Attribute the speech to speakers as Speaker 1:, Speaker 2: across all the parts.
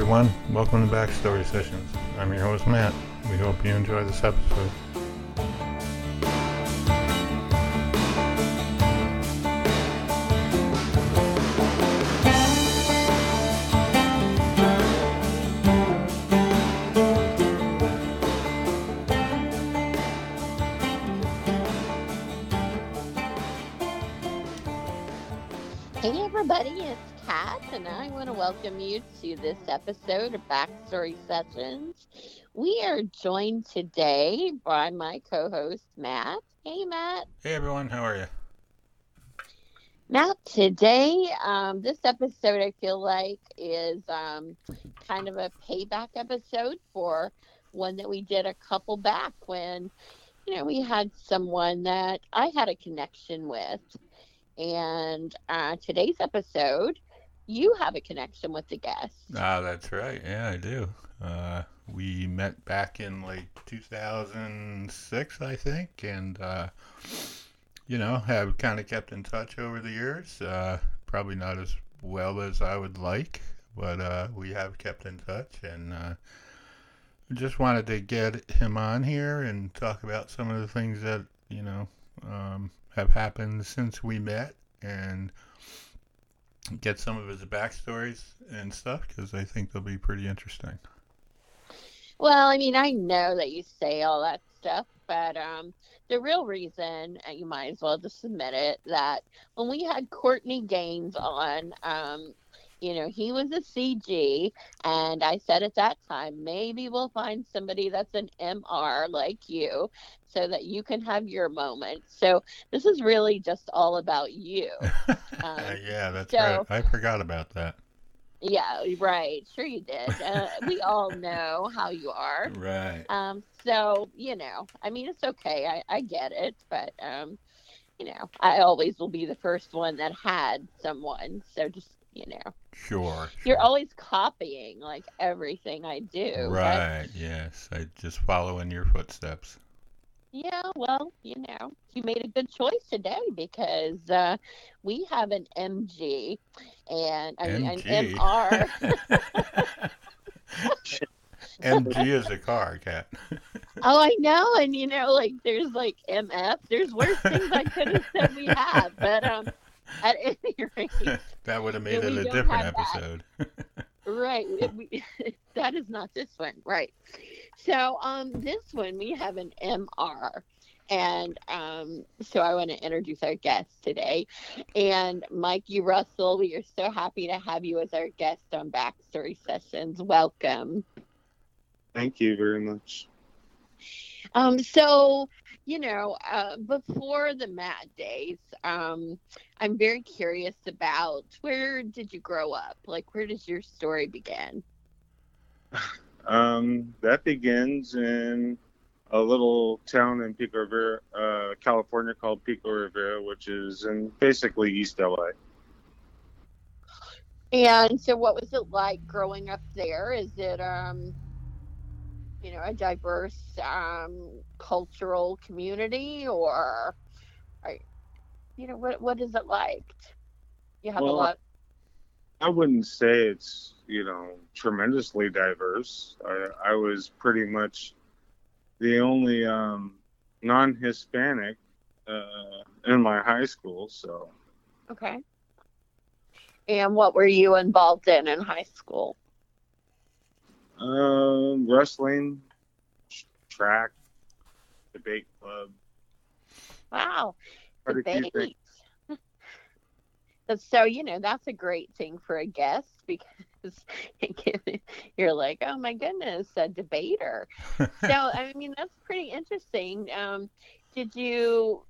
Speaker 1: everyone. Welcome to Backstory Sessions. I'm your host, Matt. We hope you enjoy this episode.
Speaker 2: Welcome you to this episode of Backstory Sessions. We are joined today by my co-host Matt. Hey Matt.
Speaker 1: Hey everyone, how are you?
Speaker 2: Matt, today, um, this episode I feel like is um, kind of a payback episode for one that we did a couple back when, you know, we had someone that I had a connection with. And uh, today's episode, you have a connection with the guest.
Speaker 1: Ah, that's right. Yeah, I do. Uh, we met back in like 2006, I think, and uh, you know, have kind of kept in touch over the years. Uh, probably not as well as I would like, but uh, we have kept in touch, and uh, just wanted to get him on here and talk about some of the things that you know um, have happened since we met, and get some of his backstories and stuff because I think they'll be pretty interesting.
Speaker 2: Well, I mean, I know that you say all that stuff, but um, the real reason, you might as well just admit it, that when we had Courtney Gaines on, um, you know, he was a CG, and I said at that time, maybe we'll find somebody that's an MR like you so that you can have your moment. So this is really just all about you. Um,
Speaker 1: yeah, that's
Speaker 2: so-
Speaker 1: right. I forgot about that.
Speaker 2: Yeah, right. Sure, you did. Uh, we all know how you are.
Speaker 1: Right.
Speaker 2: Um, so you know, I mean, it's okay. I, I get it, but um, you know, I always will be the first one that had someone. So just you know,
Speaker 1: Sure.
Speaker 2: you're
Speaker 1: sure.
Speaker 2: always copying like everything I do. but-
Speaker 1: Right. Yes. I just follow in your footsteps.
Speaker 2: yeah. Well, you know, you made a good choice today because uh, we have an MG, and I mean
Speaker 1: MG?
Speaker 2: an MR.
Speaker 1: MG is a car, cat.
Speaker 2: Oh, I know, and you know, like there's like MF. There's worse things I could have said we have, but um, at any rate,
Speaker 1: that would have made it a different episode.
Speaker 2: right, we, we, that is not this one, right? So um, this one we have an MR, and um, so I want to introduce our guest today, and Mikey Russell. We are so happy to have you as our guest on Backstory Sessions. Welcome.
Speaker 3: Thank you very much.
Speaker 2: Um, so, you know, uh, before the Matt days, um, I'm very curious about where did you grow up? Like, where does your story begin?
Speaker 3: Um, that begins in a little town in Pico Rivera, uh, California called Pico Rivera, which is in basically East LA.
Speaker 2: And so, what was it like growing up there? Is it, um, you know, a diverse um, cultural community, or, are, you know, what what is it like? You have a lot.
Speaker 3: I wouldn't say it's, you know, tremendously diverse. I, I was pretty much the only um, non Hispanic uh, in my high school, so.
Speaker 2: Okay. And what were you involved in in high school?
Speaker 3: Um, wrestling, tr- track, debate club.
Speaker 2: Wow.
Speaker 3: quite a few things.
Speaker 2: debate. So you know that's a great thing for a guest because you're like, oh my goodness, a debater. so I mean that's pretty interesting. Um, did you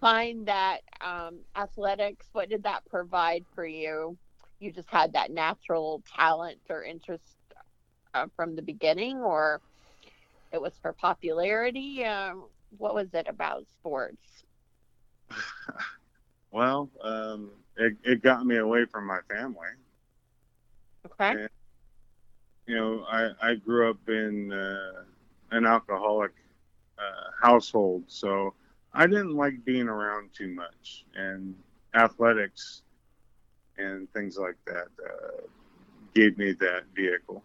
Speaker 2: find that um, athletics? What did that provide for you? You just had that natural talent or interest uh, from the beginning, or it was for popularity? Um, what was it about sports?
Speaker 3: Well, um, it, it got me away from my family.
Speaker 2: Okay.
Speaker 3: Yeah. You know, I, I grew up in uh, an alcoholic uh, household, so I didn't like being around too much. And athletics and things like that uh, gave me that vehicle.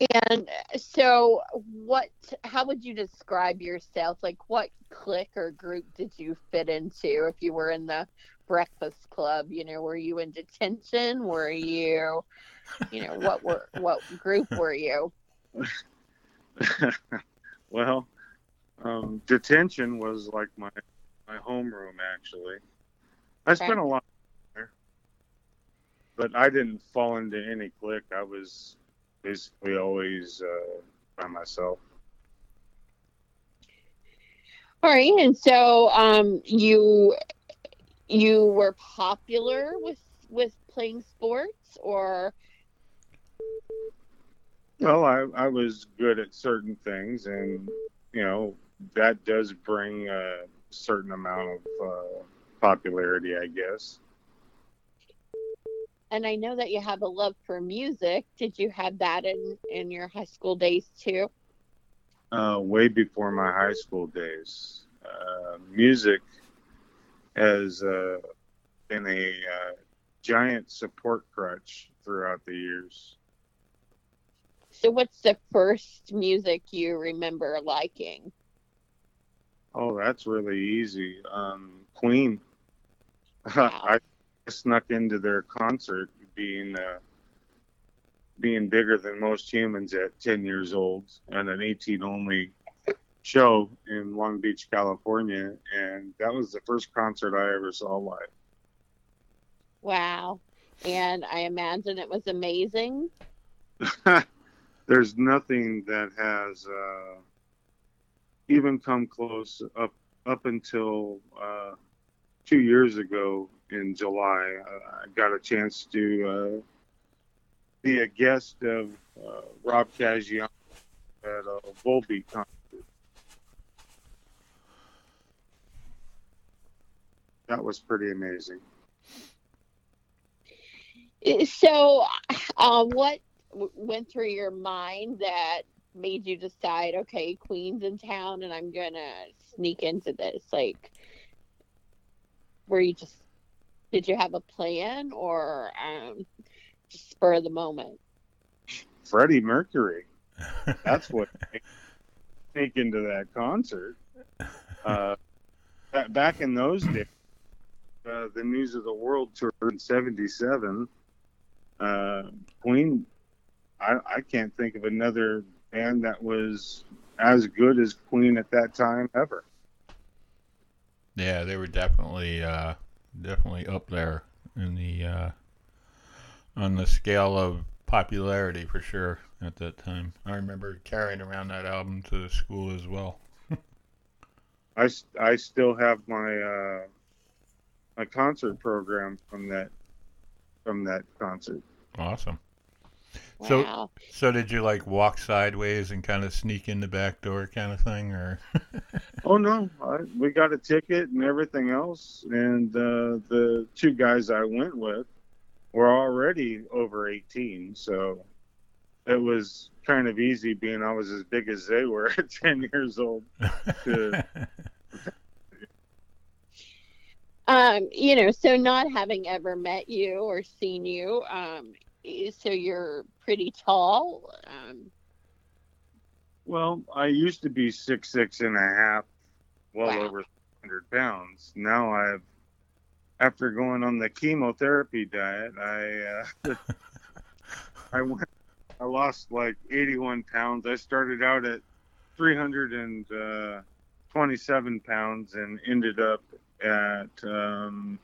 Speaker 2: And so, what? How would you describe yourself? Like, what clique or group did you fit into? If you were in the Breakfast Club, you know, were you in detention? Were you, you know, what were what group were you?
Speaker 3: well, um, detention was like my my homeroom actually. I spent
Speaker 2: Okay.
Speaker 3: a lot there, but I didn't fall into any clique. I was basically always uh, by myself.
Speaker 2: All right, and so um, you you were popular with with playing sports, or
Speaker 3: Well, I, I was good at certain things, and you know that does bring a certain amount of uh, popularity, I guess.
Speaker 2: And I know that you have a love for music. Did you have that in in your high school days too?
Speaker 3: Uh, way before my high school days, uh, music has uh, been a uh, giant support crutch throughout the years.
Speaker 2: So, what's the first music you remember liking?
Speaker 3: Oh, that's really easy. Um, Queen.
Speaker 2: Wow.
Speaker 3: I snuck into their concert being uh, being bigger than most humans at 10 years old and an 18 only show in Long Beach, California. And that was the first concert I ever saw live.
Speaker 2: Wow. And I imagine it was amazing.
Speaker 3: There's nothing that has uh, even come close up up until uh, two years ago in July. Uh, I got a chance to uh, be a guest of uh, Rob Caggiano at a Volbeat concert. That was pretty amazing.
Speaker 2: So, what went through your mind that made you decide, okay, Queen's in town and I'm to sneak into this? Like, were you just, did you have a plan or um, spur of the moment?
Speaker 3: Freddie Mercury. That's what made me sneak into that concert. Uh, back in those days, uh, the News of the World tour in '77, uh, Queen. I, I can't think of another band that was as good as Queen at that time ever.
Speaker 1: Yeah, they were definitely uh, definitely up there in the uh, on the scale of popularity for sure at that time. I remember carrying around that album to school as well.
Speaker 3: I, I still have my uh, my concert program from that from that concert.
Speaker 1: Awesome. So-
Speaker 2: Wow.
Speaker 1: So did you like walk sideways and kind of sneak in the back door kind of thing, or?
Speaker 3: Oh no, I, we got a ticket and everything else, and uh, the two guys I went with were already over 18, so it was kind of easy being I was as big as they were at 10 years old. to-
Speaker 2: Um, you know, so not having ever met you or seen you, um, so you're pretty tall. Um,
Speaker 3: Well, I used to be six six and a half, well
Speaker 2: Wow.
Speaker 3: over 100 pounds. Now I've, after going on the chemotherapy diet, I uh, I went, I lost like 81 pounds. I started out at 327 pounds and ended up at um,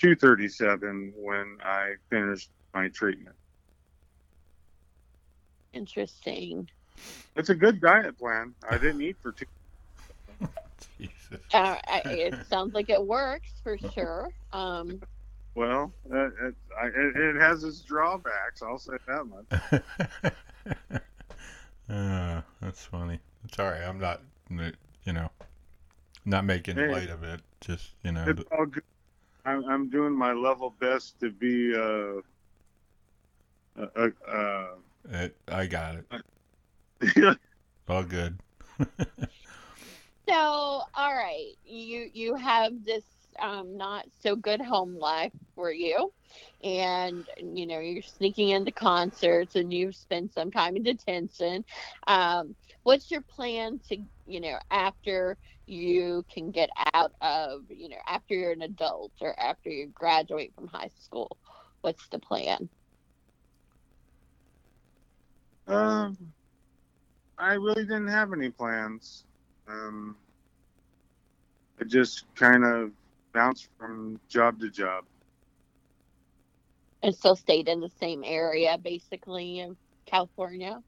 Speaker 3: 237 when I finished my treatment.
Speaker 2: interesting.
Speaker 3: It's a good diet plan. I didn't eat for two.
Speaker 1: Jesus.
Speaker 2: Uh, it sounds like it works for sure. Um,
Speaker 3: Well, uh, it, I, it, it has its drawbacks. I'll say that much.
Speaker 1: uh, that's funny. Sorry. I'm not, you know, not making
Speaker 3: Hey.
Speaker 1: light of it. Just you know,
Speaker 3: It's all good. I'm, I'm doing my level best to be. Uh, uh, uh,
Speaker 1: it, I got it.
Speaker 3: uh,
Speaker 1: All good.
Speaker 2: so, all right, you you have this um, not so good home life for you, and you know you're sneaking into concerts and you've spent some time in detention. Um, what's your plan to you know after you can get out of you know after you're an adult or after you graduate from high school? What's the plan?
Speaker 3: Um, I really didn't have any plans. Um, I just kind of bounced from job to job.
Speaker 2: And still stayed in the same area, basically in California.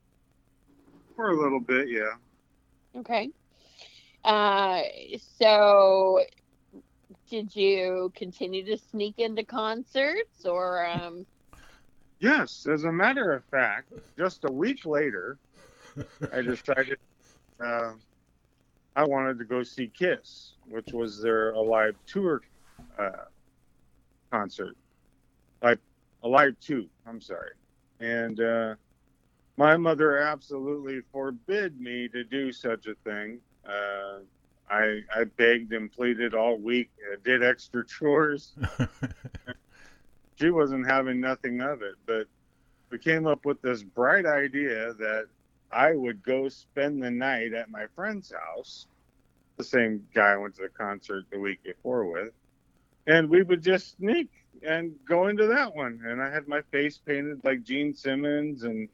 Speaker 3: For a little bit, yeah.
Speaker 2: Okay. Uh, so did you continue to sneak into concerts or um
Speaker 3: Yes, as a matter of fact, just a week later, I decided uh, I wanted to go see Kiss, which was their Alive tour uh, concert, like Alive two. I'm sorry, and uh, my mother absolutely forbid me to do such a thing. Uh, I I begged and pleaded all week, I did extra chores. she wasn't having nothing of it, but we came up with this bright idea that I would go spend the night at my friend's house, the same guy I went to the concert the week before with, and we would just sneak and go into that one. And I had my face painted like Gene Simmons and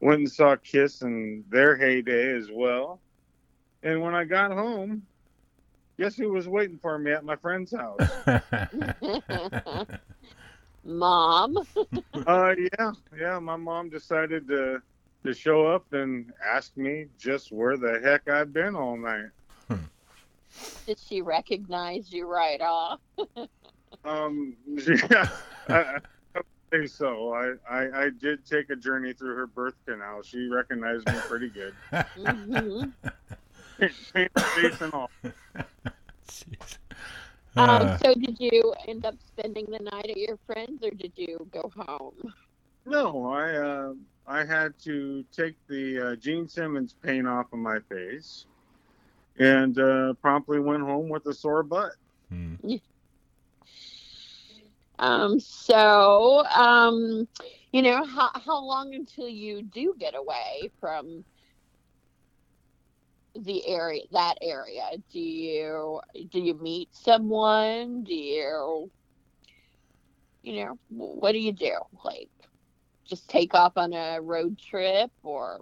Speaker 3: went and saw Kiss in their heyday as well. And when I got home, guess who was waiting for me at my friend's house?
Speaker 2: mom?
Speaker 3: uh, yeah, yeah. My mom decided to to show up and ask me just where the heck I've been all night.
Speaker 2: Did she recognize you right off?
Speaker 3: Um, yeah, I, I think so. I, I I did take a journey through her birth canal. She recognized me pretty good.
Speaker 2: mm-hmm.
Speaker 3: Paint the face and all.
Speaker 1: Jeez.
Speaker 2: Um,
Speaker 1: Uh,
Speaker 2: so did you end up spending the night at your friend's or did you go home?
Speaker 3: No, I uh, I had to take the uh, Gene Simmons paint off of my face, and uh, promptly went home with a sore butt.
Speaker 1: hmm.
Speaker 2: Um, so, um, you know, how, how long until you do get away from the area, that area? Do you, do you meet someone? Do you, you know, what do you do? Like, just take off on a road trip or,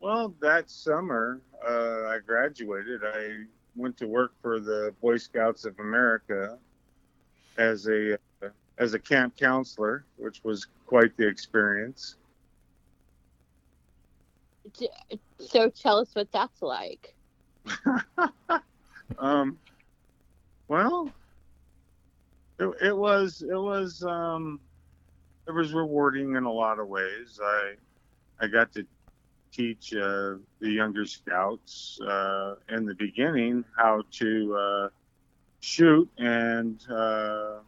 Speaker 3: Well, that summer uh, I graduated. I went to work for the Boy Scouts of America as a as a camp counselor, which was quite the experience.
Speaker 2: So tell us what that's like.
Speaker 3: Um, well, it, it was it was um, it was rewarding in a lot of ways. I I got to teach uh, the younger scouts uh, in the beginning how to uh, shoot and uh,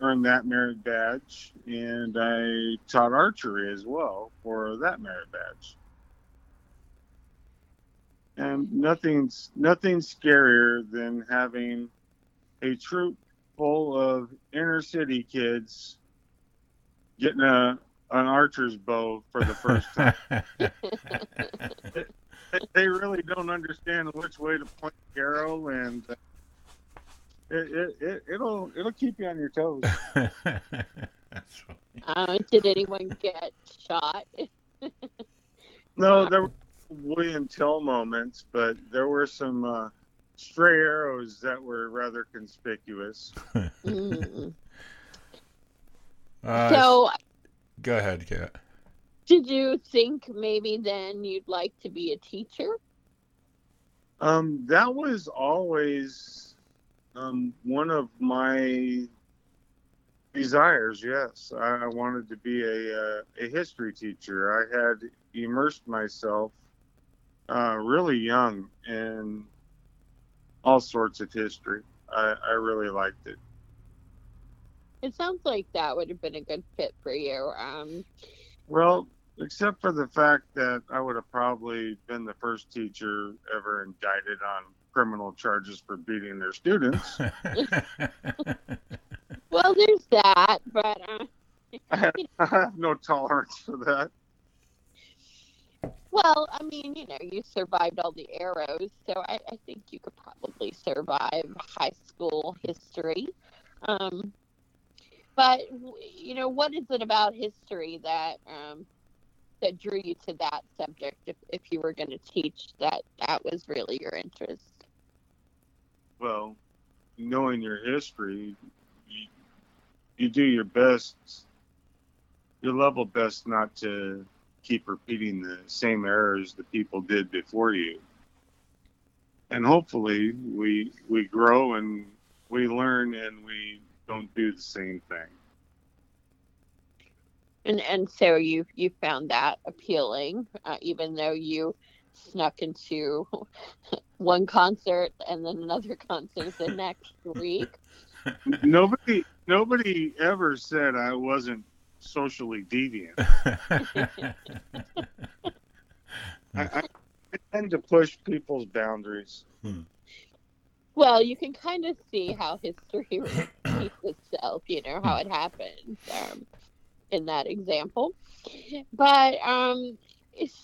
Speaker 3: earn that merit badge, and I taught archery as well for that merit badge. And nothing's nothing scarier than having a troop full of inner city kids getting a an archer's bow for the first time. they really don't understand which way to point the arrow, and uh, it, it, it it'll it'll keep you on your toes.
Speaker 1: That's funny.
Speaker 2: Uh, did anyone get shot?
Speaker 3: No, there were William Tell moments, but there were some uh, stray arrows that were rather conspicuous.
Speaker 2: Mm.
Speaker 1: Uh,
Speaker 2: so,
Speaker 1: go ahead, Kat.
Speaker 2: did you think maybe then you'd like to be a teacher?
Speaker 3: Um, that was always um, one of my desires. Yes, I, I wanted to be a uh, a history teacher. I had immersed myself uh, really young in all sorts of history. I, I really liked it.
Speaker 2: It sounds like that would have been a good fit for you. Um,
Speaker 3: Well, except for the fact that I would have probably been the first teacher ever indicted on criminal charges for beating their students.
Speaker 2: Well, there's that, but uh,
Speaker 3: I have, I have no tolerance for that.
Speaker 2: Well, I mean, you know, you survived all the arrows, so I, I think you could probably survive high school history. Um, but you know, what is it about history that um, that drew you to that subject? If if you were going to teach that, that was really your interest.
Speaker 3: Well, knowing your history, you, you do your best, your level best not to keep repeating the same errors the people did before you. And hopefully we we grow and we learn and we don't do the same thing.
Speaker 2: And and so you you found that appealing, uh, even though you snuck into one concert and then another concert the next week.
Speaker 3: nobody nobody ever said I wasn't socially deviant. I, I, I tend to push people's boundaries.
Speaker 2: Well, you can kind of see how history repeats itself. You know how it happened um, in that example. But um,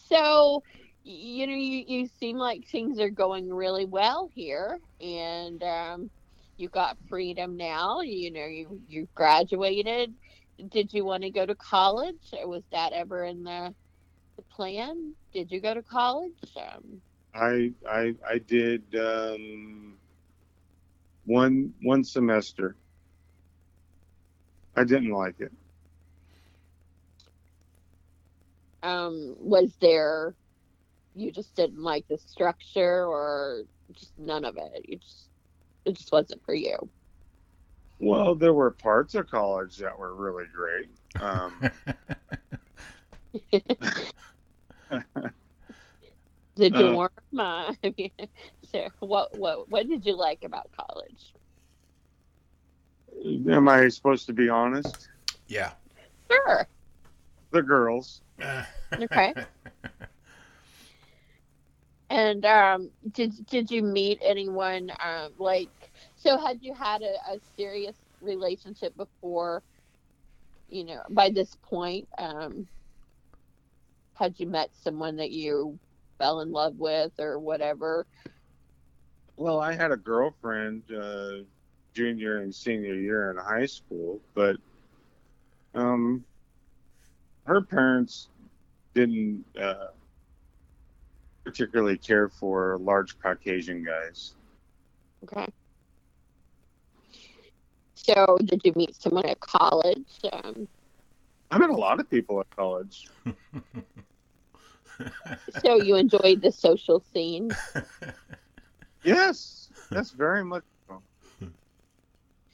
Speaker 2: so you know, you, you seem like things are going really well here, and um, you got freedom now. You know, you you graduated. Did you want to go to college? Or was that ever in the, the plan? Did you go to college? Um,
Speaker 3: I I I did um, one one semester. I didn't like it.
Speaker 2: um, was there you just didn't like the structure or just none of it you just it just wasn't for you
Speaker 3: Well, there were parts of college that were really great. Um,
Speaker 2: the
Speaker 3: Uh.
Speaker 2: dorm uh, I mean, so what what what did you like about college
Speaker 3: am I supposed to be honest?
Speaker 1: yeah.
Speaker 2: sure
Speaker 3: The girls.
Speaker 2: Okay. and um did did you meet anyone um like so had you had a, a serious relationship before you know by this point um had you met someone that you fell in love with or whatever
Speaker 3: Well, I had a girlfriend uh, junior and senior year in high school, but um, her parents didn't uh, particularly care for large Caucasian guys.
Speaker 2: okay so did you meet someone at college um
Speaker 3: I met a lot of people at college.
Speaker 2: so you enjoyed the social scene
Speaker 3: Yes, that's very much. so.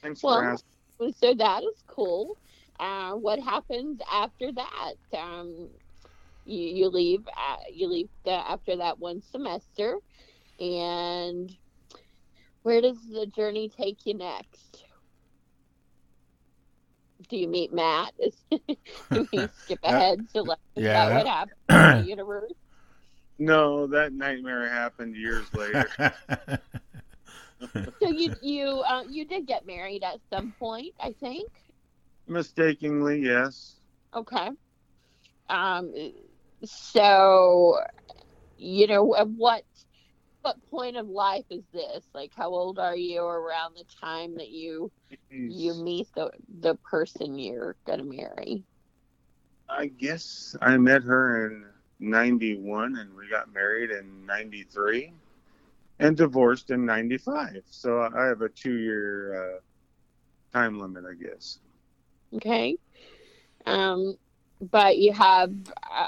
Speaker 3: Thanks
Speaker 2: Well,
Speaker 3: for asking.
Speaker 2: so that is cool. Uh, what happens after that? Um, you, you leave. Uh, you leave the, after that one semester, and where does the journey take you next? Do you meet Matt? Do we skip ahead to like is
Speaker 1: Yeah,
Speaker 2: that what
Speaker 1: that-
Speaker 2: happened in the universe?
Speaker 3: No, that nightmare happened years later.
Speaker 2: So you you uh, you did get married at some point, I think.
Speaker 3: Mistakenly, yes.
Speaker 2: Okay. Um, so, you know, what what point of life is this? Like, how old are you around the time that you you meet the the person you're gonna marry?
Speaker 3: I guess I met her in 91 and we got married in 93 and divorced in 95. So I have a two year uh, time limit, I guess.
Speaker 2: Okay. Um, but you have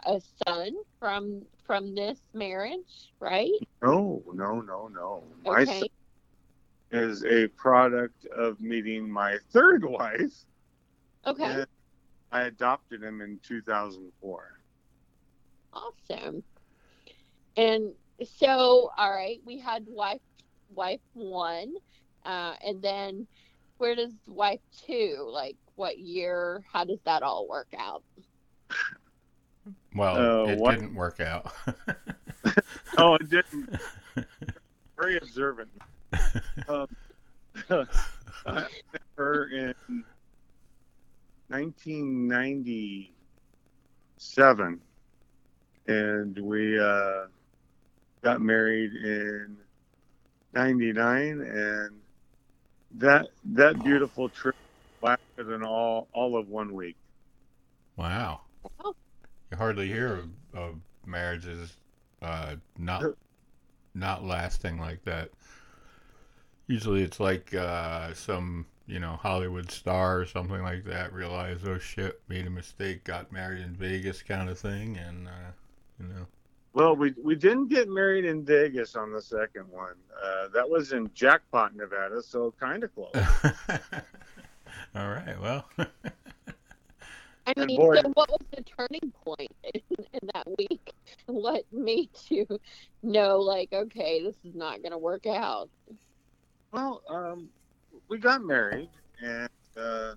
Speaker 2: a son from from this marriage, right?
Speaker 3: No, no, no, no. My
Speaker 2: Okay.
Speaker 3: son is a product of meeting my third wife.
Speaker 2: Okay.
Speaker 3: I adopted him in 2004.
Speaker 2: Awesome. And so, all right, we had wife wife one, uh, and then where does wife two? Like, what year? How does that all work out?
Speaker 1: Well,
Speaker 3: Uh,
Speaker 1: it
Speaker 3: what-
Speaker 1: didn't work out.
Speaker 3: Oh, it didn't. very observant. um, I met her in 1997, and we uh, got married in '99, and that that beautiful trip lasted in all all of one week.
Speaker 1: Wow. You hardly hear of, of marriages uh, not not lasting like that. Usually, it's like uh, some you know Hollywood star or something like that realized oh shit made a mistake, got married in Vegas kind of thing, and uh, you know.
Speaker 3: Well, we we didn't get married in Vegas on the second one. Uh, that was in Jackpot, Nevada, so kind of close.
Speaker 1: All right. Well.
Speaker 2: I mean, so what was the turning point in, in that week? What made you know, like, okay, this is not going to work out?
Speaker 3: Well, um, we got married and uh,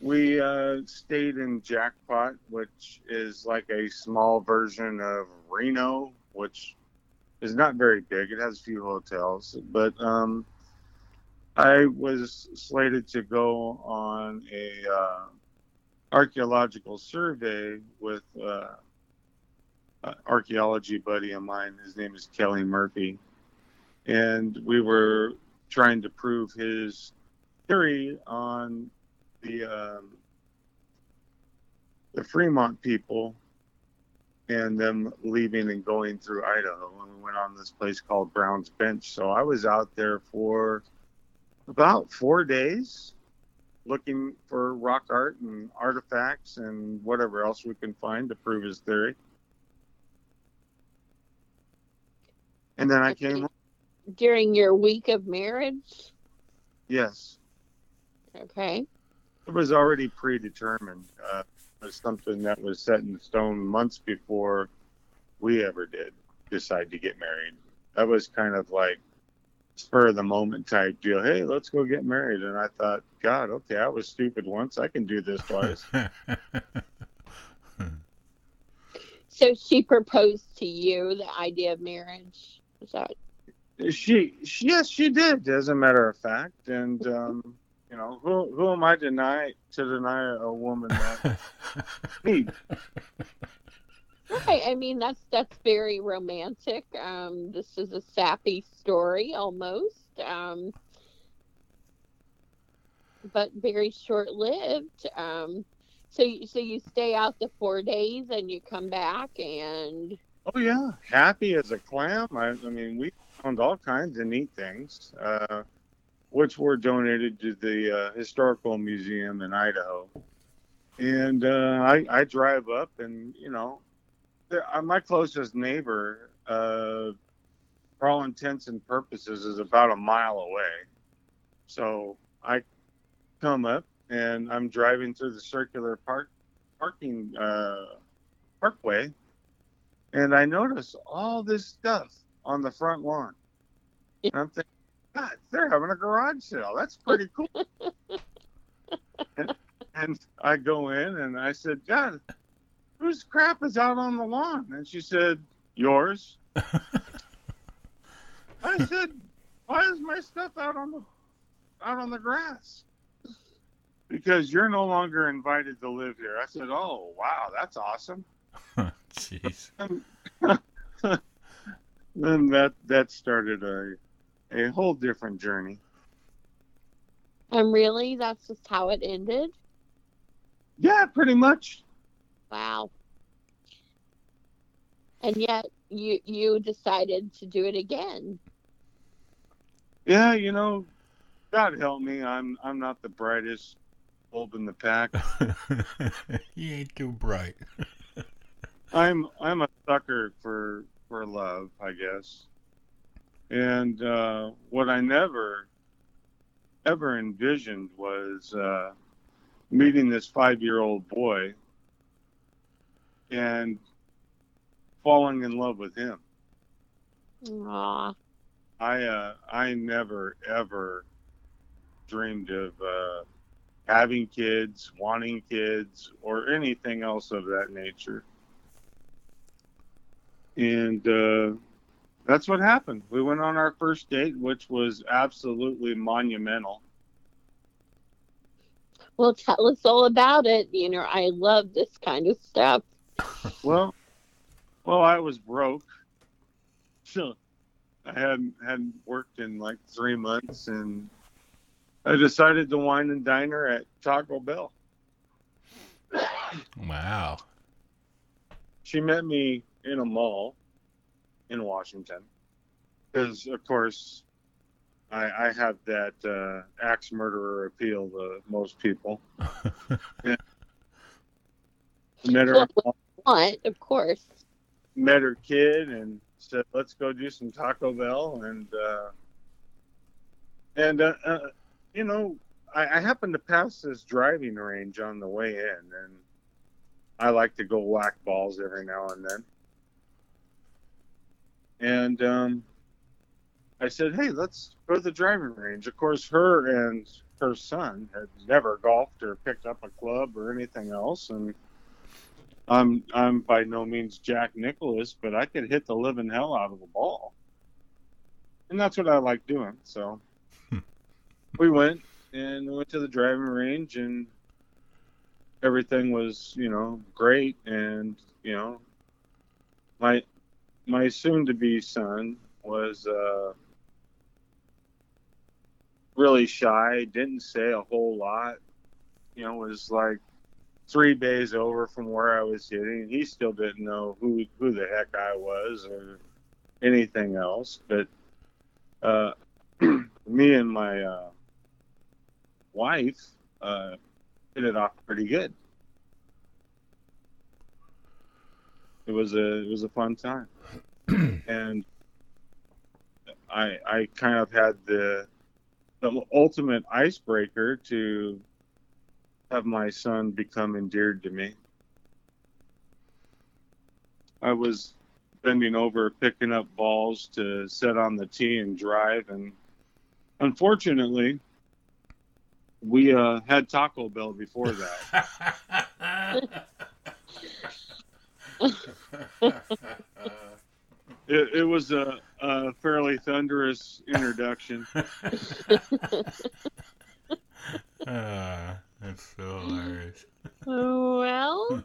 Speaker 3: we uh, stayed in Jackpot, which is like a small version of Reno, which is not very big. It has a few hotels, but um, I was slated to go on a uh, archaeological survey with uh, an archaeology buddy of mine. His name is Kelly Murphy and we were trying to prove his theory on the um, the Fremont people and them leaving and going through Idaho. And we went on this place called Brown's Bench. So I was out there for about four days looking for rock art and artifacts and whatever else we can find to prove his theory. And then I came.
Speaker 2: During your week of marriage?
Speaker 3: Yes.
Speaker 2: Okay.
Speaker 3: It was already predetermined. Uh, it was something that was set in stone months before we ever did decide to get married. That was kind of like spur of the moment type deal. Hey, let's go get married. And I thought, God, okay, I was stupid once. I can do this twice.
Speaker 2: So she proposed to you the idea of marriage. Is that
Speaker 3: she, she, yes, she did, as a matter of fact. And, um, you know, who, who am I to deny to deny a woman that? Me.
Speaker 2: Right? I mean, that's that's very romantic. Um, this is a sappy story almost, um, but very short lived. Um, so you, so you stay out the four days and you come back and
Speaker 3: Oh yeah, happy as a clam. I, I mean, we found all kinds of neat things, uh, which were donated to the uh, historical museum in Idaho. And uh, I, I drive up, and you know, my closest neighbor, uh, for all intents and purposes, is about a mile away. So I come up, and I'm driving through the circular park parking uh, parkway and I notice all this stuff on the front lawn. And I'm thinking, God, they're having a garage sale. That's pretty cool. and, and I go in and I said, God, whose crap is out on the lawn? And she said, Yours. I said, Why is my stuff out on the out on the grass? Because you're no longer invited to live here. I said, Oh wow, that's awesome.
Speaker 1: Jeez.
Speaker 3: then that that started a a whole different journey.
Speaker 2: and really that's just how it ended.
Speaker 3: Yeah, pretty much.
Speaker 2: Wow. And yet you you decided to do it again.
Speaker 3: Yeah, you know, God help me, I'm I'm not the brightest bulb in the pack.
Speaker 1: he ain't too bright.
Speaker 3: I'm I'm a sucker for for love, I guess. And uh, what I never ever envisioned was uh, meeting this five year old boy and falling in love with him.
Speaker 2: Aw.
Speaker 3: I uh, I never ever dreamed of uh, having kids, wanting kids, or anything else of that nature. And uh, that's what happened. We went on our first date, which was absolutely monumental.
Speaker 2: Well, tell us all about it. You know, I love this kind of stuff.
Speaker 3: Well, well, I was broke, so I hadn't hadn't worked in like three months, and I decided to wine and dine her at Taco Bell.
Speaker 1: Wow.
Speaker 3: She met me in a mall in Washington, because of course I, I have that uh, axe murderer appeal to most people. yeah. Met her,
Speaker 2: What? Of course.
Speaker 3: met her kid, and said, "Let's go do some Taco Bell." And uh, and uh, uh, you know, I, I happened to pass this driving range on the way in, and I like to go whack balls every now and then. And um, I said, "Hey, let's go to the driving range." Of course, her and her son had never golfed or picked up a club or anything else, and I'm I'm by no means Jack Nicklaus, but I could hit the living hell out of the ball, and that's what I like doing. So we went and we went to the driving range, and everything was you know great, and you know my my soon-to-be son was uh, really shy, didn't say a whole lot. You know, was like three bays over from where I was hitting. He still didn't know who who the heck I was or anything else. But uh, me and my uh, wife uh, hit it off pretty good. It was a it was a fun time, and I I kind of had the the ultimate icebreaker to have my son become endeared to me. I was bending over picking up balls to set on the tee and drive and unfortunately we uh, had Taco Bell before that. It, it was a, a fairly thunderous introduction.
Speaker 1: Ah, that's so hilarious.
Speaker 2: Well,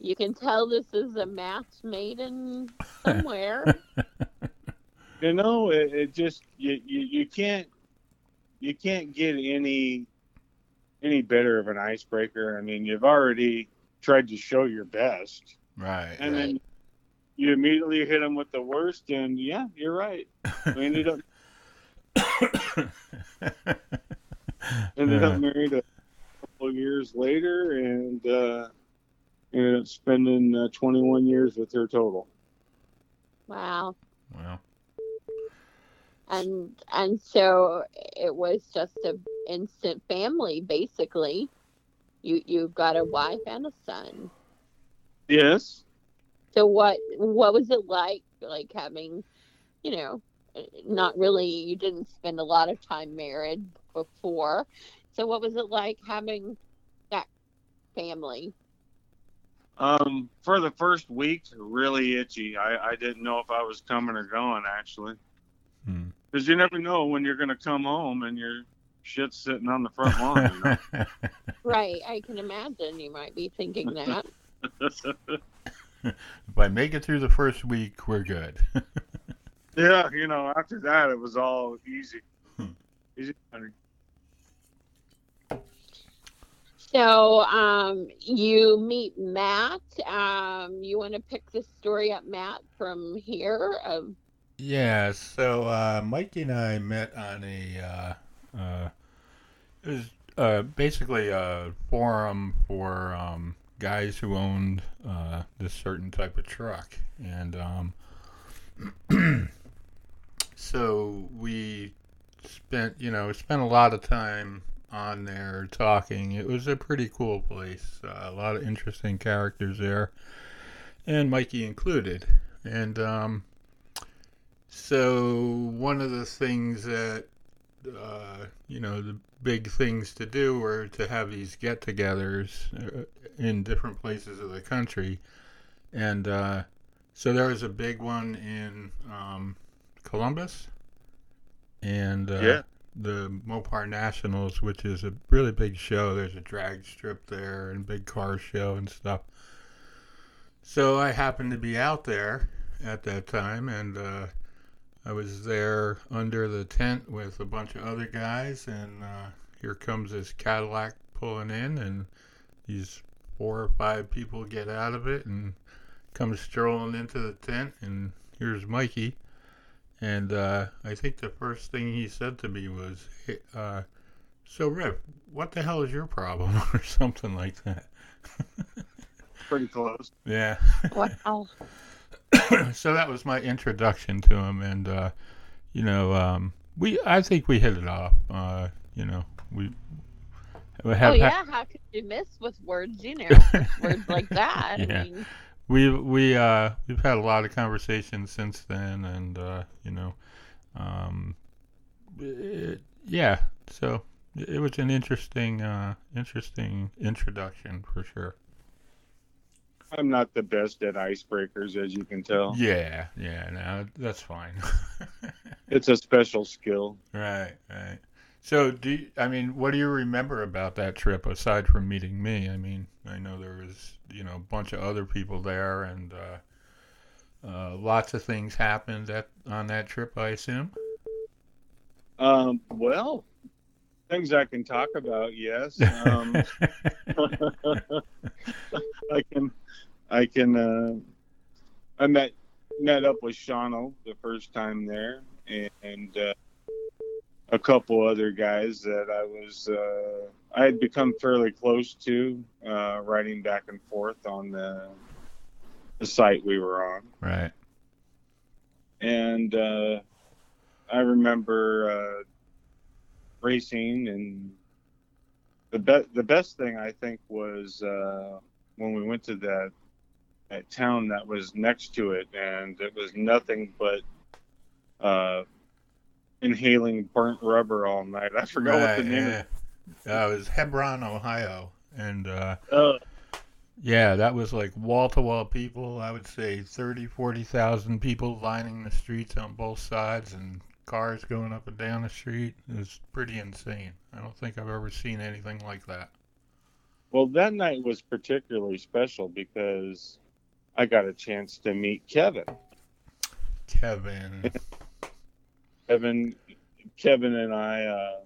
Speaker 2: you can tell this is a match made in somewhere.
Speaker 3: You know, it, it just you, you you can't you can't get any any better of an icebreaker. I mean, you've already tried to show your best,
Speaker 1: Right.
Speaker 3: and
Speaker 1: right.
Speaker 3: then you immediately hit them with the worst. And yeah, you're right. We ended up ended up married a couple of years later, and uh, ended up spending uh, 21 years with her total.
Speaker 2: Wow.
Speaker 1: Wow.
Speaker 2: And and so it was just a instant family basically. You you've got a wife and a son.
Speaker 3: Yes.
Speaker 2: So what what was it like like having, you know, not really you didn't spend a lot of time married before. So what was it like having that family?
Speaker 3: Um, for the first week, really itchy. I, I didn't know if I was coming or going actually,
Speaker 1: hmm.
Speaker 3: because you never know when you're gonna come home and your shit's sitting on the front lawn. You know?
Speaker 2: Right, I can imagine you might be thinking that.
Speaker 1: if I make it through the first week, we're good.
Speaker 3: yeah, you know. After that, it was all easy.
Speaker 1: Hmm.
Speaker 3: Easy.
Speaker 2: So um, you meet Matt. Um, you want to pick the story up, Matt, from here? Of
Speaker 1: Yeah, so uh, Mikey and I met on a uh, uh, it was uh, basically a forum for um, guys who owned uh, this certain type of truck, and um, so we spent you know spent a lot of time on there talking. It was a pretty cool place, uh, a lot of interesting characters there, and Mikey included, and um, so one of the things that uh, you know the big things to do were to have these get-togethers uh, in different places of the country, and uh, So there was a big one in um, Columbus, and uh,
Speaker 3: Yeah.
Speaker 1: The Mopar Nationals, which is a really big show. There's a drag strip there and big car show and stuff. So I happened to be out there at that time, and uh, I was there under the tent with a bunch of other guys, and uh, here comes this Cadillac pulling in, and these four or five people get out of it and come strolling into the tent, and here's Mikey. And uh, I think the first thing he said to me was, hey, uh, "So Rip, what the hell is your problem?" or something like that.
Speaker 3: Pretty close.
Speaker 1: Yeah.
Speaker 2: Wow.
Speaker 1: so that was my introduction to him, and uh, you know, um, we I think we hit it off. Uh, you know, we. we
Speaker 2: Oh
Speaker 1: have,
Speaker 2: yeah, how could you miss with words, you know, words like that?
Speaker 1: Yeah.
Speaker 2: I mean,
Speaker 1: we we uh we've had a lot of conversations since then and uh you know um it- yeah so it was an interesting uh interesting introduction for sure
Speaker 3: I'm not the best at icebreakers, as you can tell.
Speaker 1: yeah yeah no that's fine
Speaker 3: It's a special skill.
Speaker 1: right right so do you, i mean what do you remember about that trip aside from meeting me i mean i know there was you know a bunch of other people there and uh uh lots of things happened at on that trip i assume
Speaker 3: Um, well, things I can talk about, yes. Um, I can, I can. Uh, I met met up with Shawno the first time there, and uh, a couple other guys that I was uh, I had become fairly close to, uh, riding back and forth on the the site we were on.
Speaker 1: Right.
Speaker 3: And uh, I remember uh, racing, and the be- the best thing I think was uh, when we went to that that town that was next to it, and it was nothing but uh, inhaling burnt rubber all night. I forgot what the name.
Speaker 1: yeah. Uh, it was Hebron, Ohio, and uh,
Speaker 3: uh,
Speaker 1: yeah, that was like wall to wall people. I would say 30, 40,000 people lining the streets on both sides, and cars going up and down the street. It was pretty insane. I don't think I've ever seen anything like that.
Speaker 3: well, that night was particularly special because I got a chance to meet Kevin.
Speaker 1: Kevin,
Speaker 3: Kevin, Kevin and I, uh,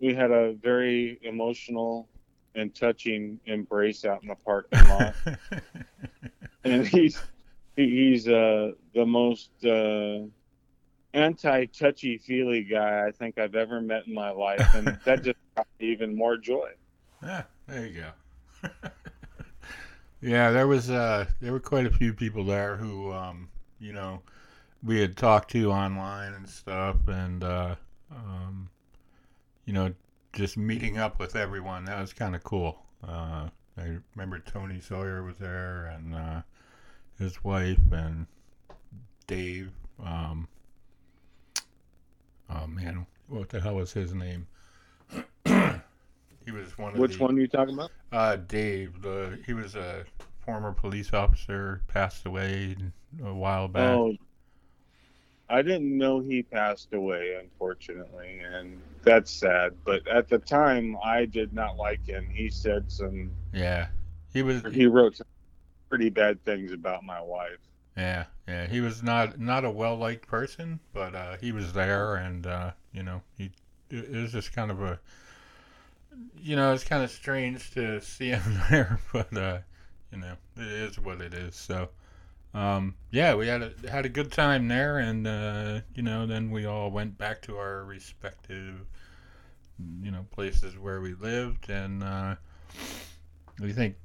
Speaker 3: we had a very emotional and touching embrace out in the parking lot. and he's he's uh, the most uh, anti touchy feely guy I think I've ever met in my life, and that just brought me even more joy.
Speaker 1: Yeah, there you go. yeah, there was uh there were quite a few people there who um you know we had talked to online and stuff and uh um you know just meeting up with everyone that was kind of cool. Uh I remember Tony Sawyer was there and uh his wife and Dave um oh man, what the hell was his name? he was one of
Speaker 3: Which
Speaker 1: the,
Speaker 3: one are you talking about?
Speaker 1: uh, Dave. The he was a former police officer, passed away a while back.
Speaker 3: Oh, I didn't know he passed away, unfortunately, and that's sad. But at the time, I did not like him. He said some,
Speaker 1: Yeah, he was.
Speaker 3: he wrote some pretty bad things about my wife.
Speaker 1: Yeah, yeah. He was not not a well liked person, but uh, he was there, and uh, you know, he it was just kind of a. You know, it's kind of strange to see him there, but uh, you know, it is what it is. So, um, yeah, we had a had a good time there, and uh, you know, then we all went back to our respective, you know, places where we lived, and uh, we think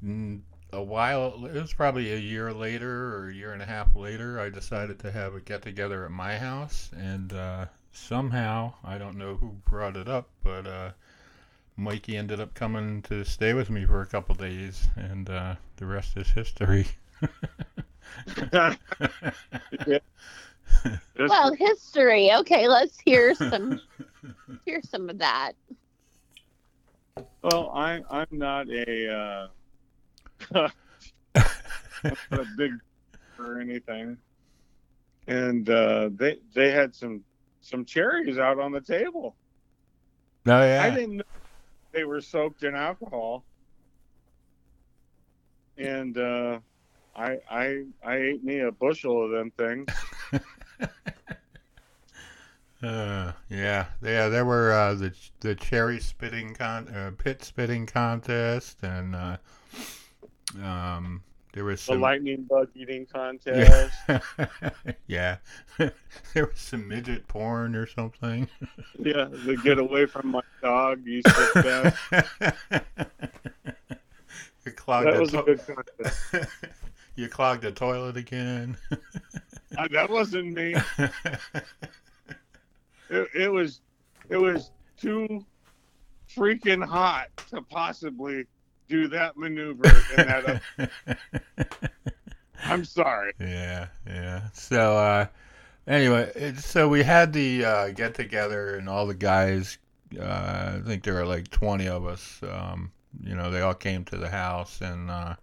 Speaker 1: a while. It was probably a year later or a year and a half later. I decided to have a get together at my house, and uh, somehow I don't know who brought it up, but uh, Mikey ended up coming to stay with me for a couple days, and uh, the rest is history.
Speaker 3: Just-
Speaker 2: well, history. Okay, let's hear some hear some of that.
Speaker 3: well, I'm I'm not a. Uh, not a big or anything. And uh, they they had some some cherries out on the table.
Speaker 1: Oh yeah.
Speaker 3: I didn't know they were soaked in alcohol. And uh, I I I ate me a bushel of them things.
Speaker 1: Uh, yeah, yeah. There were uh, the the cherry spitting con uh, pit spitting contest, and uh, um, there was
Speaker 3: The lightning bug eating contest.
Speaker 1: yeah, yeah. there was some midget porn or something.
Speaker 3: Yeah, to get away from my dog, you. That was a good contest.
Speaker 1: You clogged the toilet again.
Speaker 3: Uh, That wasn't me. It, it was it was too freaking hot to possibly do that maneuver in that up. I'm sorry.
Speaker 1: Yeah, yeah. So uh, anyway, it, so we had the uh, get together, and all the guys. Uh, I think there were like twenty of us. Um, you know, they all came to the house, and uh,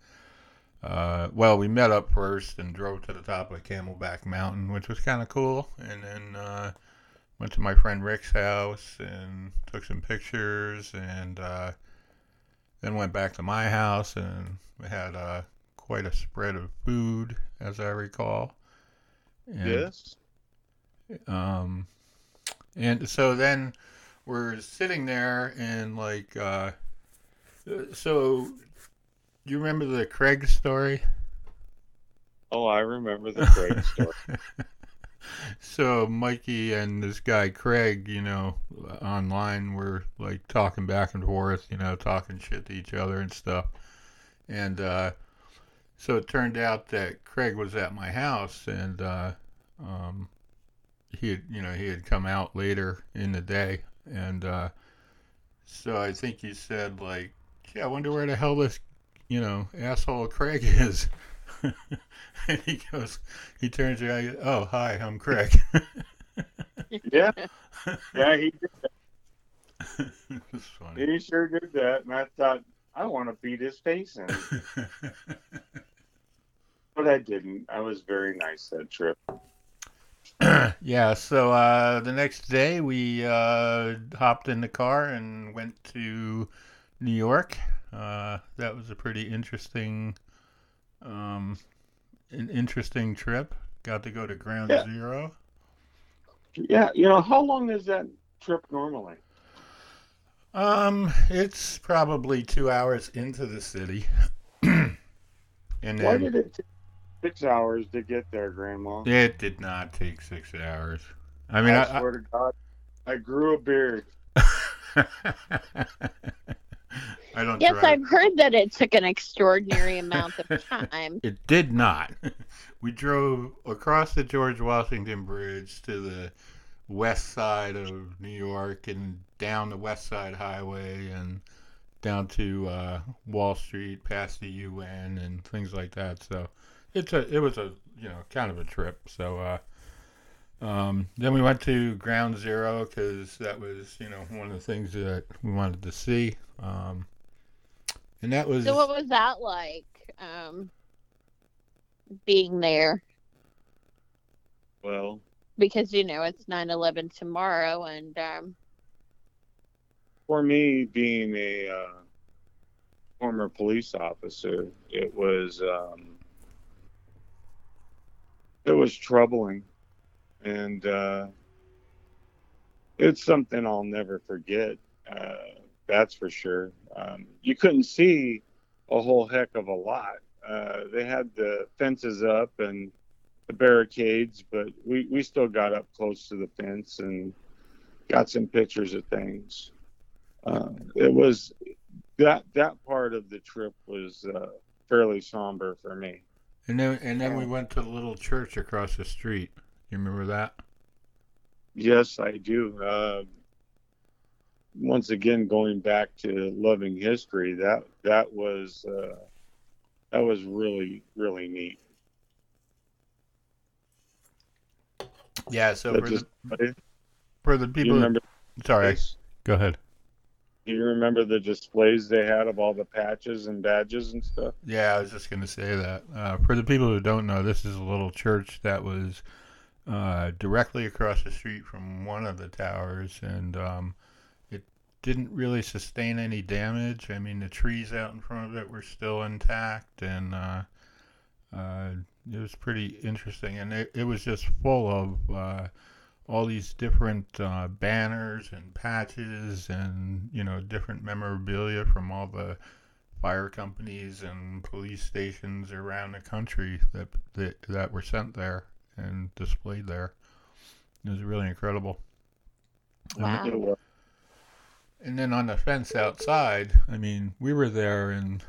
Speaker 1: uh, well, we met up first and drove to the top of Camelback Mountain, which was kind of cool, and then uh, went to my friend Rick's house and took some pictures, and uh, then went back to my house, and we had uh, quite a spread of food, as I recall. And,
Speaker 3: Yes.
Speaker 1: Um, and so then we're sitting there and like, uh, uh, so you remember the Craig story?
Speaker 3: Oh, I remember the Craig story.
Speaker 1: so Mikey and this guy Craig, you know, online were like talking back and forth, you know, talking shit to each other and stuff. And uh, so it turned out that Craig was at my house, and uh, um, he had, you know, he had come out later in the day, and uh, so I think he said like, "Yeah, I wonder where the hell this, you know, asshole Craig is." and he goes, he turns around, oh hi, I'm Craig.
Speaker 3: yeah. Yeah, he did.
Speaker 1: funny.
Speaker 3: He sure did that, and I thought I want to beat his face in, but I didn't. I was very nice that trip.
Speaker 1: yeah, so uh, the next day we uh, hopped in the car and went to New York. Uh, that was a pretty interesting, um, an interesting trip. Got to go to Ground
Speaker 3: Yeah.
Speaker 1: Zero.
Speaker 3: Yeah, you know how long is that trip normally?
Speaker 1: Um, it's probably two hours into the city, and
Speaker 3: Why did it take six hours to get there, Grandma?
Speaker 1: it did not take six hours. I mean,
Speaker 3: I,
Speaker 1: I,
Speaker 3: swear to God, I grew a beard.
Speaker 1: I, don't.
Speaker 2: Yes. I've heard that it took an extraordinary amount of time.
Speaker 1: It did not. We drove across the George Washington Bridge to the west side of New York and down the West Side Highway and down to uh, Wall Street, past the UN and things like that. So it's a it was a you know kind of a trip. So uh, um, then we went to Ground Zero because that was you know one of the things that we wanted to see. Um, and that was
Speaker 2: So, what was that like? Um, being there
Speaker 3: Well,
Speaker 2: because you know it's 9/11 tomorrow, and um,
Speaker 3: for me, being a uh, former police officer, it was um, it was troubling, and uh, it's something I'll never forget. Uh, that's for sure. Um, you couldn't see a whole heck of a lot. Uh, they had the fences up and the barricades, but we, we still got up close to the fence and got some pictures of things. Uh, it was that that part of the trip was uh, fairly somber for me.
Speaker 1: And then and then we went to the little church across the street. You remember that?
Speaker 3: Yes, I do. Uh, once again, going back to loving history, that that was uh, that was really really neat.
Speaker 1: Yeah. So
Speaker 3: That
Speaker 1: for
Speaker 3: just-
Speaker 1: the for the people,
Speaker 3: remember?
Speaker 1: sorry, go ahead.
Speaker 3: Do you remember the displays they had of all the patches and badges and stuff?
Speaker 1: Yeah, I was just going to say that. Uh, for the people who don't know, this is a little church that was uh, directly across the street from one of the towers, and um, didn't really sustain any damage. I mean, the trees out in front of it were still intact, and uh, uh, it was pretty interesting. And it, it was just full of uh, all these different uh, banners and patches and you know different memorabilia from all the fire companies and police stations around the country that that, that were sent there and displayed there. It was really incredible.
Speaker 2: Wow.
Speaker 1: And then on the fence outside, I mean, we were there in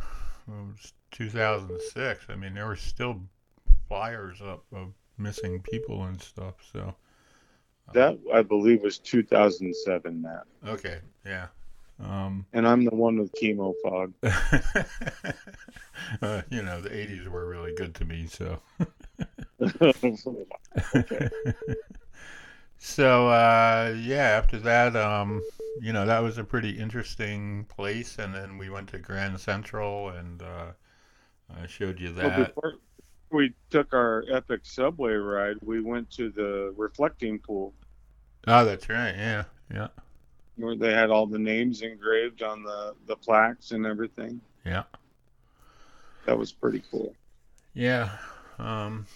Speaker 1: well, it was 2006. I mean, there were still flyers up of missing people and stuff. So
Speaker 3: That I believe was 2007, Matt.
Speaker 1: okay, yeah. Um,
Speaker 3: And I'm the one with chemo fog.
Speaker 1: uh, you know, the 80s were really good to me, so.
Speaker 3: okay.
Speaker 1: So uh, yeah, after that, um, you know, that was a pretty interesting place, and then we went to Grand Central, and uh, I showed you
Speaker 3: Well,
Speaker 1: that.
Speaker 3: before we took our epic subway ride, we went to the reflecting pool
Speaker 1: Oh, that's right. Yeah, yeah,
Speaker 3: where they had all the names engraved on the, the plaques and everything.
Speaker 1: yeah,
Speaker 3: That was pretty cool.
Speaker 1: yeah. Um,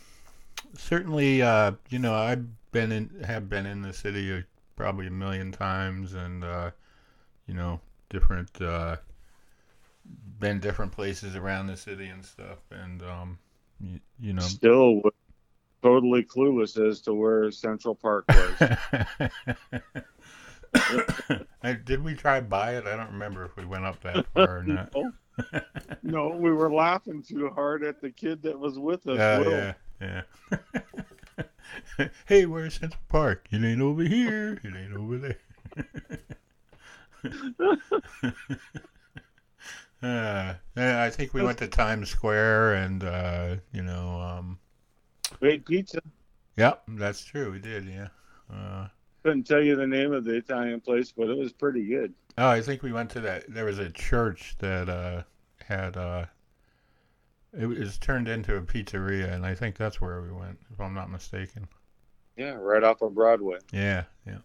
Speaker 1: certainly, uh, you know, I've been in, have been in the city uh, probably a million times, and uh, you know, different, uh, been different places around the city and stuff, and um, you, you know.
Speaker 3: Still totally clueless as to where Central Park was.
Speaker 1: Did we drive by it? I don't remember if we went up that far or not.
Speaker 3: no, no, we were laughing too hard at the kid that was with us.
Speaker 1: Oh,
Speaker 3: Will.
Speaker 1: yeah, yeah. hey, where's Central Park? It ain't over here. It ain't over there. uh, I think we went to Times Square and, uh, you know, um,
Speaker 3: Great pizza.
Speaker 1: yep, that's true. We did, yeah. Uh,
Speaker 3: Couldn't tell you the name of the Italian place, but it was pretty good.
Speaker 1: Oh, I think we went to that. There was a church that uh, had. Uh, it was turned into a pizzeria, and I think that's where we went, if I'm not mistaken.
Speaker 3: Yeah, right off of Broadway.
Speaker 1: Yeah, yeah.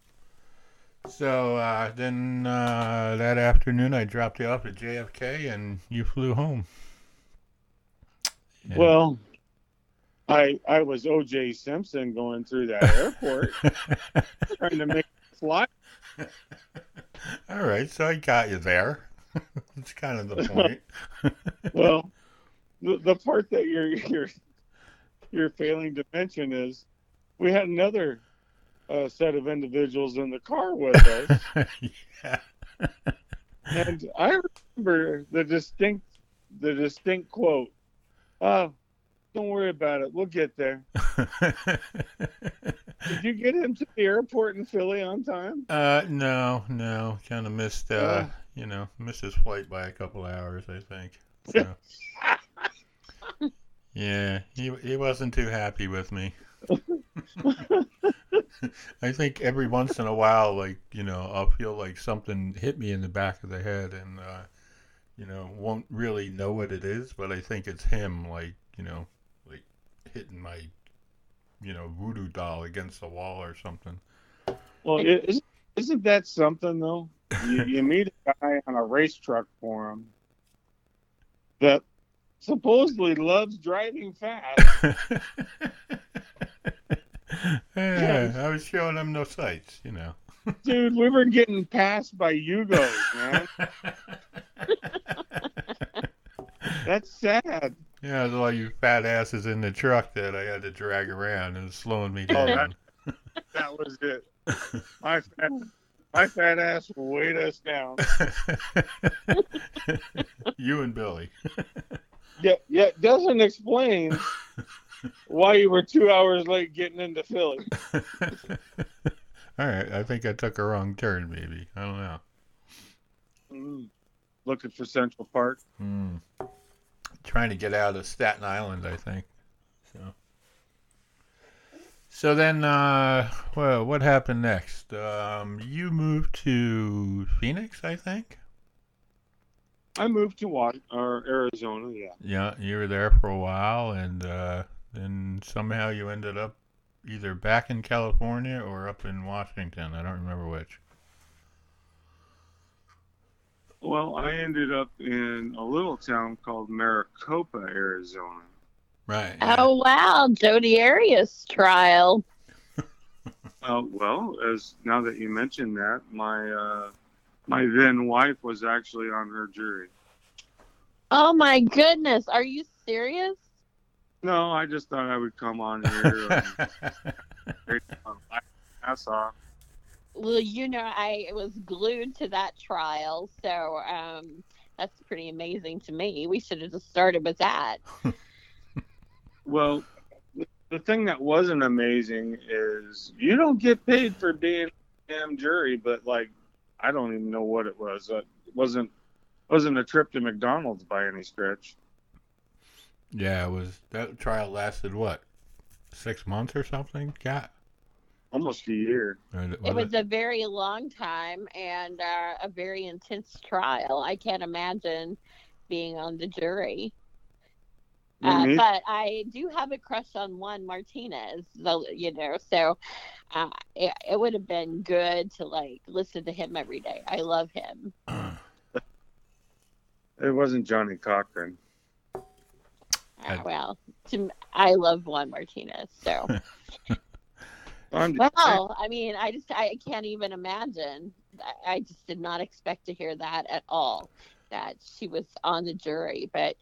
Speaker 1: So uh, then uh, that afternoon, I dropped you off at JFK, and you flew home. Yeah.
Speaker 3: Well, I I was O.J. Simpson going through that airport trying to make a flight.
Speaker 1: all right, so I got you there. That's kind of the point.
Speaker 3: Well, the, the part that you're you're you're failing to mention is we had another uh, set of individuals in the car with us,
Speaker 1: yeah.
Speaker 3: and I remember the distinct the distinct quote. Oh, don't worry about it. We'll get there. Did you get him to the airport in Philly on time?
Speaker 1: Uh, no, no, kind of missed, uh,
Speaker 3: Uh.
Speaker 1: you know, missed his flight by a couple hours, I think. So, yeah, he he wasn't too happy with me. I think every once in a while, like you know, I'll feel like something hit me in the back of the head, and uh, you know, won't really know what it is, but I think it's him, like you know, like hitting my, you know, voodoo doll against the wall or something.
Speaker 3: Well, it, isn't, isn't that something though? You, you meet a guy on a race truck forum that supposedly loves driving fast.
Speaker 1: yeah, I was showing him no sights, you know.
Speaker 3: Dude, we were getting passed by Yugos, man. That's sad.
Speaker 1: yeah, there's all you fat asses in the truck that I had to drag around and slowing me
Speaker 3: Oh,
Speaker 1: down.
Speaker 3: That was it. My fat, my fat ass will weight us down.
Speaker 1: you and Billy.
Speaker 3: Yeah, yeah, it doesn't explain why you were two hours late getting into Philly.
Speaker 1: all right, I think I took a wrong turn, maybe. I don't know.
Speaker 3: Mm. Looking for Central Park.
Speaker 1: Hmm. Trying to get out of Staten Island, I think. So. So then, uh, well, what happened next? Um, you moved to Phoenix, I think.
Speaker 3: I moved to Wa- or Arizona. Yeah.
Speaker 1: Yeah, you were there for a while, and uh, then somehow you ended up either back in California or up in Washington. I don't remember which.
Speaker 3: Well, I ended up in a little town called Maricopa, Arizona.
Speaker 1: Right.
Speaker 2: Oh wow, Jodi Arias trial.
Speaker 3: Uh, well, as now that you mentioned that, my uh, my then wife was actually on her jury.
Speaker 2: Oh my goodness, are you serious?
Speaker 3: No, I just thought I would come on here. and That's all.
Speaker 2: Well, you know, I was glued to that trial, so um, that's pretty amazing to me. We should have just started with that.
Speaker 3: Well, the thing that wasn't amazing is you don't get paid for being a damn jury, but like I don't even know what it was. Uh, It wasn't wasn't a trip to McDonald's by any stretch.
Speaker 1: yeah, it was that trial lasted what, six months or something? Yeah,
Speaker 3: Almost a year.
Speaker 2: It was a very long time and uh, a very intense trial. I can't imagine being on the jury. Uh, but I do have a crush on Juan Martinez, though, you know, so uh, it, it would have been good to like listen to him every day. I love him.
Speaker 3: It wasn't Johnnie Cochran.
Speaker 2: Uh, well, to, I love Juan Martinez, so
Speaker 3: I'm
Speaker 2: well, I mean, I just I can't even imagine. I, I just did not expect to hear that at all. That she was on the jury, but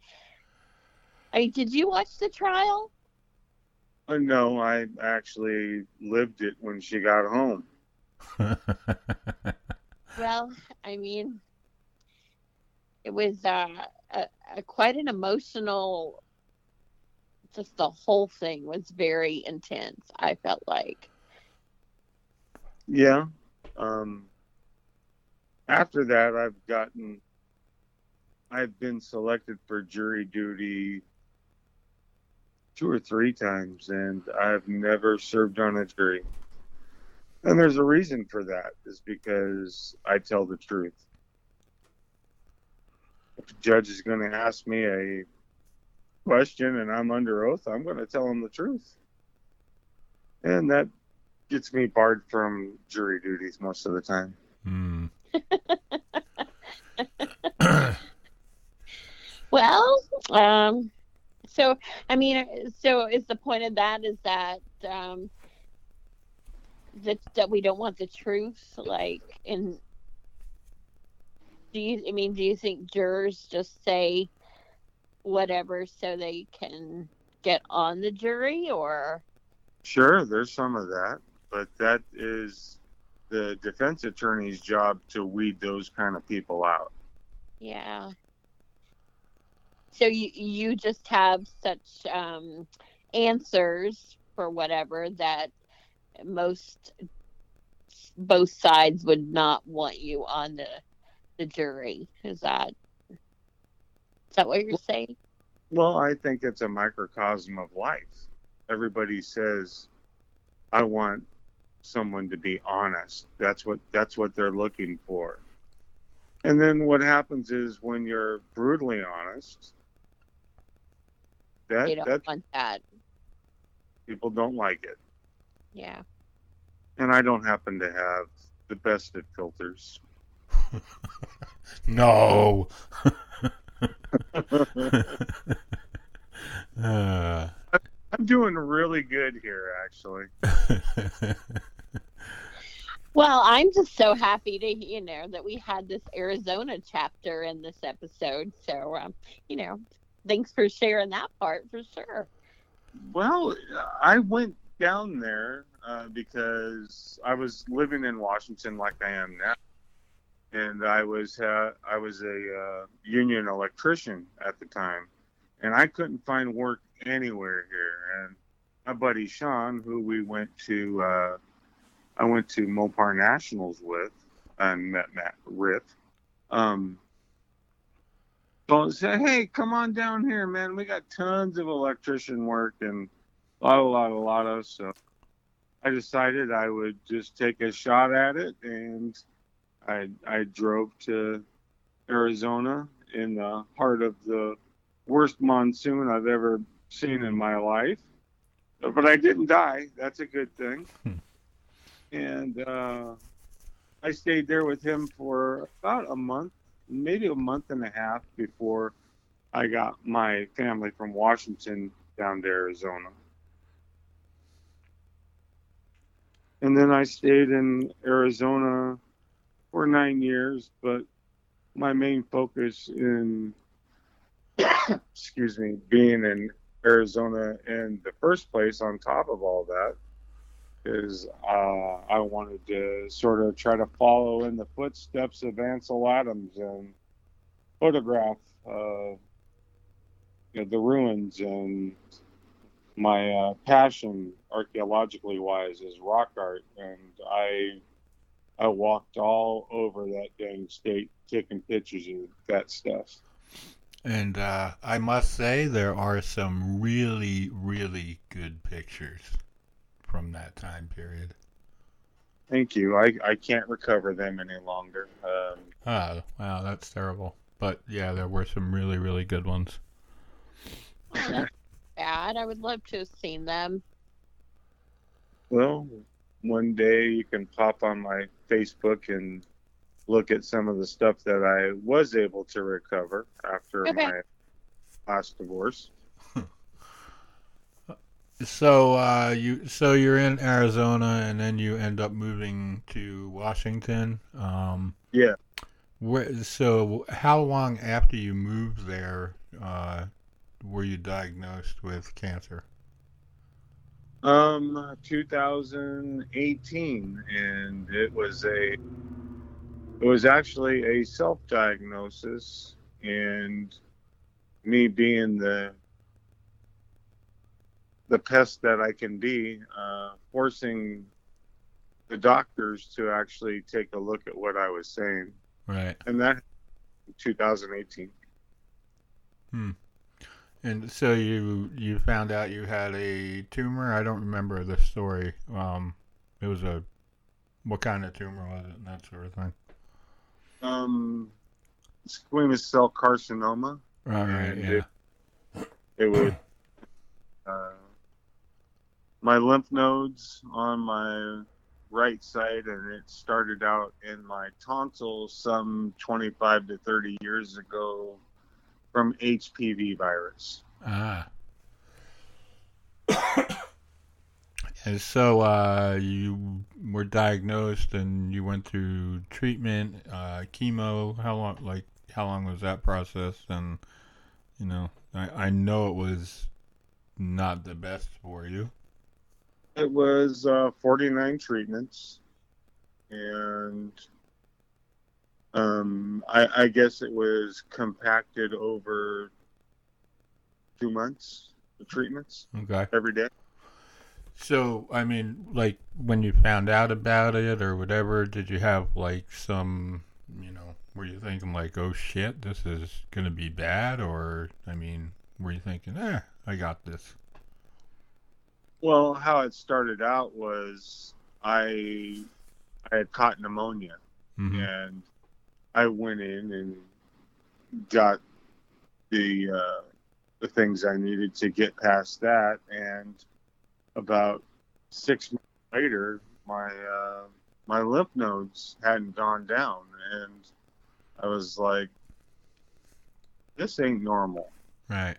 Speaker 2: I did you watch the trial?
Speaker 3: Uh, no, I actually lived it when she got home.
Speaker 2: Well, I mean, it was uh, a, a quite an emotional. Just the whole thing was very intense. I felt like.
Speaker 3: Yeah. Um, after that, I've gotten, I've been selected for jury duty two or three times, and I've never served on a jury. And there's a reason for that, is because I tell the truth. If a judge is going to ask me a question and I'm under oath, I'm going to tell him the truth. And that gets me barred from jury duties most of the time.
Speaker 1: Hmm.
Speaker 2: Well, um, so I mean, so is the point of that is that um, that that we don't want the truth, like in. Do you? I mean, do you think jurors just say whatever so they can get on the jury, or
Speaker 3: Sure, there's some of that, but that is the defense attorney's job to weed those kind of people out.
Speaker 2: yeah? So you you just have such um, answers for whatever that most both sides would not want you on the the jury. Is that is that what you're saying?
Speaker 3: Well, I think it's a microcosm of life. Everybody says, "I want someone to be honest." That's what that's what they're looking for. And then what happens is when you're brutally honest, that
Speaker 2: They don't want that.
Speaker 3: people don't like it.
Speaker 2: Yeah.
Speaker 3: And I don't happen to have the best at filters.
Speaker 1: no. uh,
Speaker 3: I'm doing really good here, actually.
Speaker 2: Well, I'm just so happy to you know that we had this Arizona chapter in this episode. So um, you know, thanks for sharing that part for sure.
Speaker 3: Well, I went down there uh, because I was living in Washington like I am now, and I was uh, I was a uh, union electrician at the time, and I couldn't find work anywhere here. And my buddy Sean, who we went to, uh, I went to Mopar Nationals with, and met Matt Riff. Um, I said, hey, come on down here, man. We got tons of electrician work and a lot, a lot, a lot of. So I decided I would just take a shot at it, and I I drove to Arizona in the heart of the worst monsoon I've ever seen in my life. But I didn't die. That's a good thing.
Speaker 1: Hmm.
Speaker 3: And uh, I stayed there with him for about a month, maybe a month and a half before I got my family from Washington down to Arizona. And then I stayed in Arizona for nine years, but my main focus in, excuse me, being in Arizona in the first place, on top of all that, is uh, I wanted to sort of try to follow in the footsteps of Ansel Adams and photograph uh, you know, the ruins and my uh, passion archaeologically wise is rock art. And i i walked all over that dang state taking pictures of that stuff.
Speaker 1: And uh, I must say, there are some really, really good pictures from that time period.
Speaker 3: thank you i i can't recover them any longer um,
Speaker 1: Ah, wow, that's terrible. But yeah, there were some really, really good ones.
Speaker 2: Oh, that's bad. I would love to have seen them.
Speaker 3: well one day you can pop on my facebook and look at some of the stuff that i was able to recover after
Speaker 2: Okay.
Speaker 3: my last divorce
Speaker 1: So uh, you, so you're in Arizona, and then you end up moving to Washington. Um,
Speaker 3: Yeah.
Speaker 1: Where, so how long after you moved there uh, were you diagnosed with cancer?
Speaker 3: Um, 2018, and it was a, it was actually a self-diagnosis, and me being the, the pest that I can be, uh, forcing the doctors to actually take a look at what I was saying,
Speaker 1: Right.
Speaker 3: and that, 2018. Hmm.
Speaker 1: And so you you found out you had a tumor. I don't remember the story. Um, it was a what kind of tumor was it? And that sort of thing.
Speaker 3: Um, squamous cell carcinoma.
Speaker 1: All right.
Speaker 3: And
Speaker 1: Yeah.
Speaker 3: it- it would uh, my lymph nodes on my right side and it started out in my tonsils some 25 to 30 years ago from hpv virus
Speaker 1: Ah. and so uh, you were diagnosed and you went through treatment, uh, chemo. How long? Like how long was that process? And you know, I, I know it was not the best for you.
Speaker 3: It was uh, 49 treatments and um, I, I guess it was compacted over two months the treatments
Speaker 1: Okay.
Speaker 3: every day
Speaker 1: So, I mean, like when you found out about it or whatever, did you have like some, you know, were you thinking like, oh shit, this is gonna be bad, or I mean, were you thinking, eh, I got this?
Speaker 3: Well, how it started out was I I had caught pneumonia
Speaker 1: hmm
Speaker 3: and I went in and got the uh, the things I needed to get past that and about six months later my uh, my lymph nodes hadn't gone down and I was like this ain't normal.
Speaker 1: Right.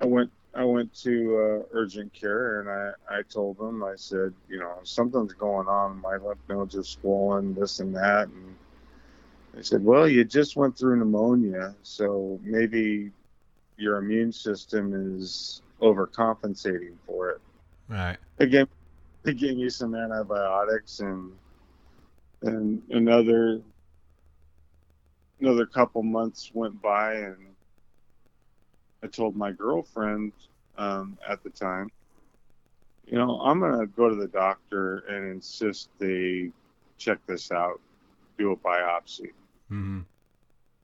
Speaker 3: I went I went to uh, urgent care and I, I told them I said you know something's going on my lymph nodes are swollen this and that and they said well you just went through pneumonia so maybe your immune system is overcompensating for it
Speaker 1: Right.
Speaker 3: they gave, they gave me some antibiotics and and another another couple months went by and I told my girlfriend um, at the time, you know, I'm gonna go to the doctor and insist they check this out, do a biopsy.
Speaker 1: hmm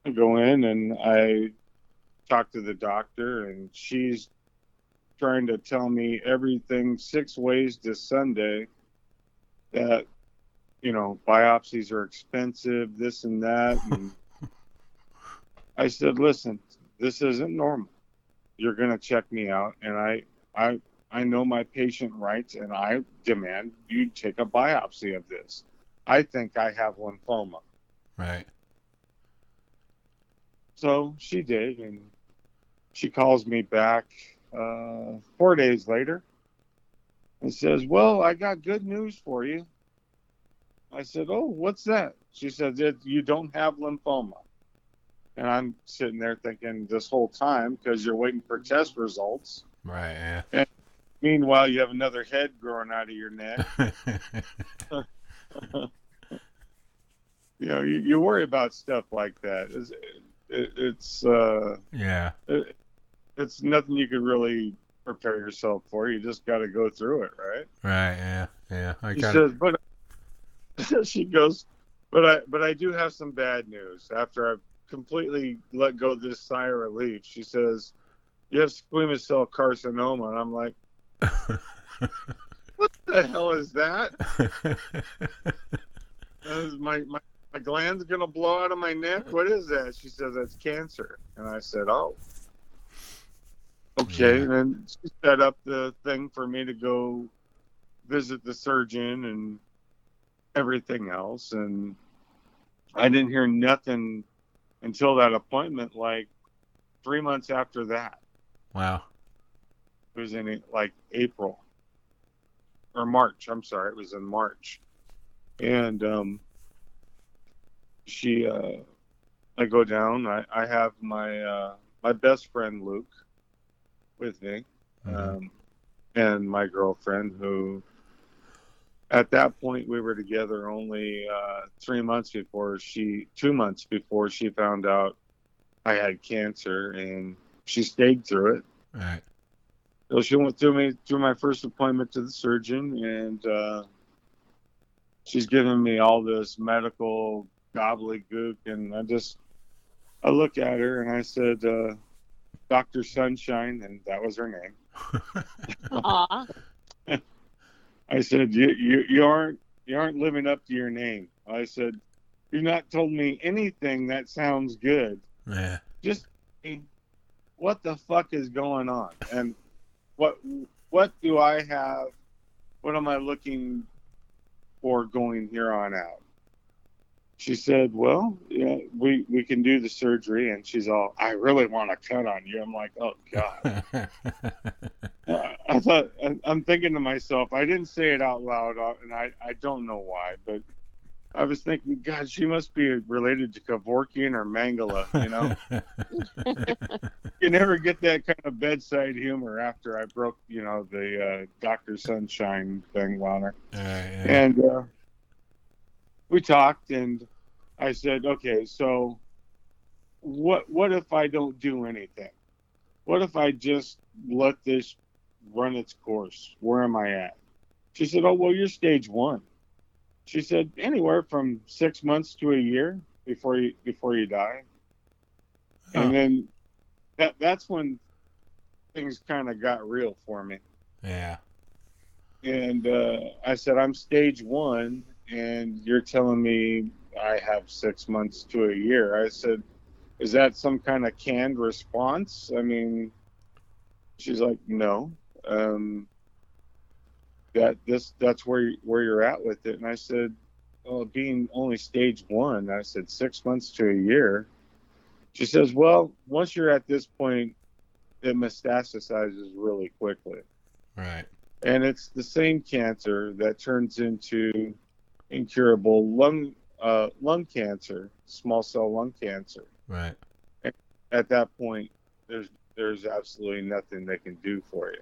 Speaker 3: I go in and I talk to the doctor and she's trying to tell me everything six ways to Sunday that you know biopsies are expensive, this and that, and I said, listen, this isn't normal. You're going to check me out, and I, I, I know my patient rights, and I demand you take a biopsy of this. I think I have lymphoma.
Speaker 1: Right.
Speaker 3: So she did, and she calls me back uh, four days later and says, Well, I got good news for you. I said, Oh, what's that? She said, You don't have lymphoma. And I'm sitting there thinking this whole time because you're waiting for test results.
Speaker 1: Right. Yeah.
Speaker 3: And Meanwhile, you have another head growing out of your neck. you know, you, you worry about stuff like that. It's, it, it's uh,
Speaker 1: yeah.
Speaker 3: It, it's nothing you could really prepare yourself for. You just got to go through it, right?
Speaker 1: Right. Yeah. Yeah. I got
Speaker 3: says, but she goes, but I but I do have some bad news. After I've completely let go of this sigh of relief, she says, "You have squamous cell carcinoma," and I'm like, "What the hell is that? My my my gland's gonna blow out of my neck? What is that?" She says, "That's cancer," and I said, "Oh." Okay,
Speaker 1: Yeah.
Speaker 3: and she set up the thing for me to go visit the surgeon and everything else and i didn't hear nothing until that appointment like three months after that
Speaker 1: wow.
Speaker 3: it was in like april or march i'm sorry it was in march and um she uh i go down i i have my uh my best friend luke with me
Speaker 1: Mhm.
Speaker 3: um, and my girlfriend, who at that point we were together only uh, three months before she, two months before she found out I had cancer, and she stayed through it.
Speaker 1: Right.
Speaker 3: So she went through me through my first appointment to the surgeon, and uh, she's giving me all this medical gobbledygook, and I just I look at her and I said, uh, "Doctor Sunshine," and that was her name.
Speaker 2: Aw.
Speaker 3: I said, you, you, you aren't you aren't living up to your name. I said, you've not told me anything that sounds good.
Speaker 1: yeah.
Speaker 3: Just what the fuck is going on? And what what do I have? What am I looking for going here on out? She said, "Well, yeah, we we can do the surgery." And she's all, "I really want to cut on you." I'm like, "Oh God." Uh, I thought I- I'm thinking to myself. I didn't say it out loud, uh, and I I don't know why, but I was thinking, God, she must be related to Kevorkian or Mengele. You know, you never get that kind of bedside humor after I broke, you know, the uh, Doctor Sunshine thing on her.
Speaker 1: Right, yeah.
Speaker 3: And uh, we talked, and I said, okay, so what what if I don't do anything? What if I just let this run its course? Where am I at? She said, oh well, you're stage one. She said anywhere from six months to a year before you before you die.
Speaker 1: Huh.
Speaker 3: And then that that's when things kind of got real for me
Speaker 1: yeah.
Speaker 3: and uh, I said, I'm stage one, and you're telling me I have six months to a year. I said, Is that some kind of canned response? I mean, she's like, No. Um, that this that's where where you're at with it. And I said, Well, being only stage one, I said six months to a year. She says, Well, once you're at this point, it metastasizes really quickly
Speaker 1: Right.
Speaker 3: and it's the same cancer that turns into incurable lung uh, lung cancer, small cell lung cancer.
Speaker 1: Right.
Speaker 3: At that point, there's there's absolutely nothing they can do for you.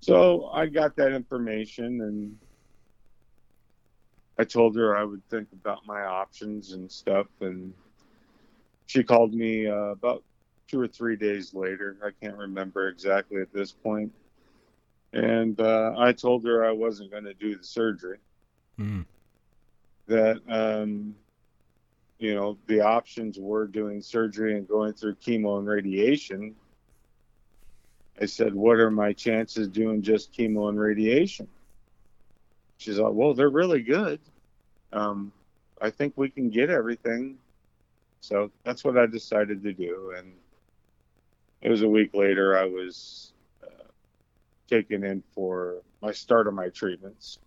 Speaker 3: So I got that information and I told her I would think about my options and stuff. And she called me uh, about two or three days later. I can't remember exactly at this point. And uh, I told her I wasn't going to do the surgery.
Speaker 1: Mm.
Speaker 3: That um, you know the options were doing surgery and going through chemo and radiation. I said, "What are my chances doing just chemo and radiation?" She's like, "Well, they're really good. Um, I think we can get everything So that's what I decided to do. And it was a week later, I was uh, taken in for my start of my treatments.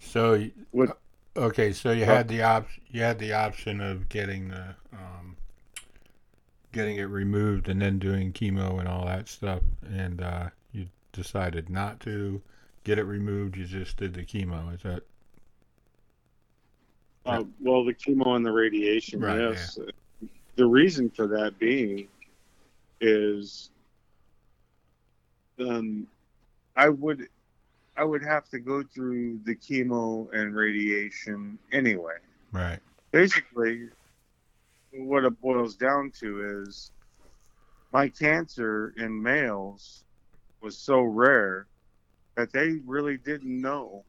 Speaker 1: So,
Speaker 3: Would-
Speaker 1: okay, so you had the op- you had the option of getting the um, getting it removed and then doing chemo and all that stuff, and uh, you decided not to get it removed. You just did the chemo. Is that
Speaker 3: Uh, well, the chemo and the radiation,
Speaker 1: Right,
Speaker 3: yes. The reason for that being is um, I would I would have to go through the chemo and radiation anyway.
Speaker 1: right?
Speaker 3: Basically, what it boils down to is my cancer in males was so rare that they really didn't know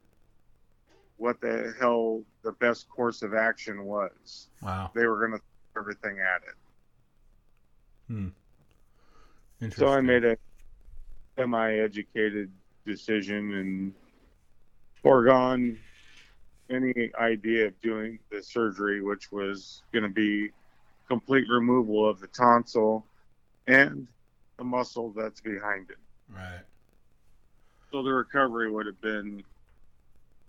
Speaker 3: what the hell the best course of action was.
Speaker 1: Wow.
Speaker 3: They were going to throw everything at it.
Speaker 1: Interesting.
Speaker 3: So I made a semi-educated decision and foregone any idea of doing the surgery, which was going to be complete removal of the tonsil and the muscle that's behind it.
Speaker 1: right.
Speaker 3: So the recovery would have been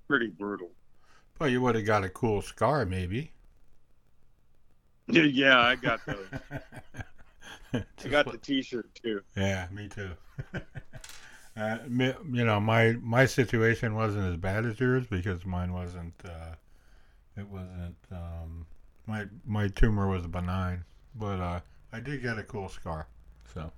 Speaker 3: pretty brutal.
Speaker 1: Well, you would have got a cool scar, maybe.
Speaker 3: Yeah, I got those. I got the T-shirt too.
Speaker 1: Yeah, me too. uh, you know, my my situation wasn't as bad as yours because mine wasn't. Uh, it wasn't. Um, my my tumor was benign, but uh, I did get a cool scar. So.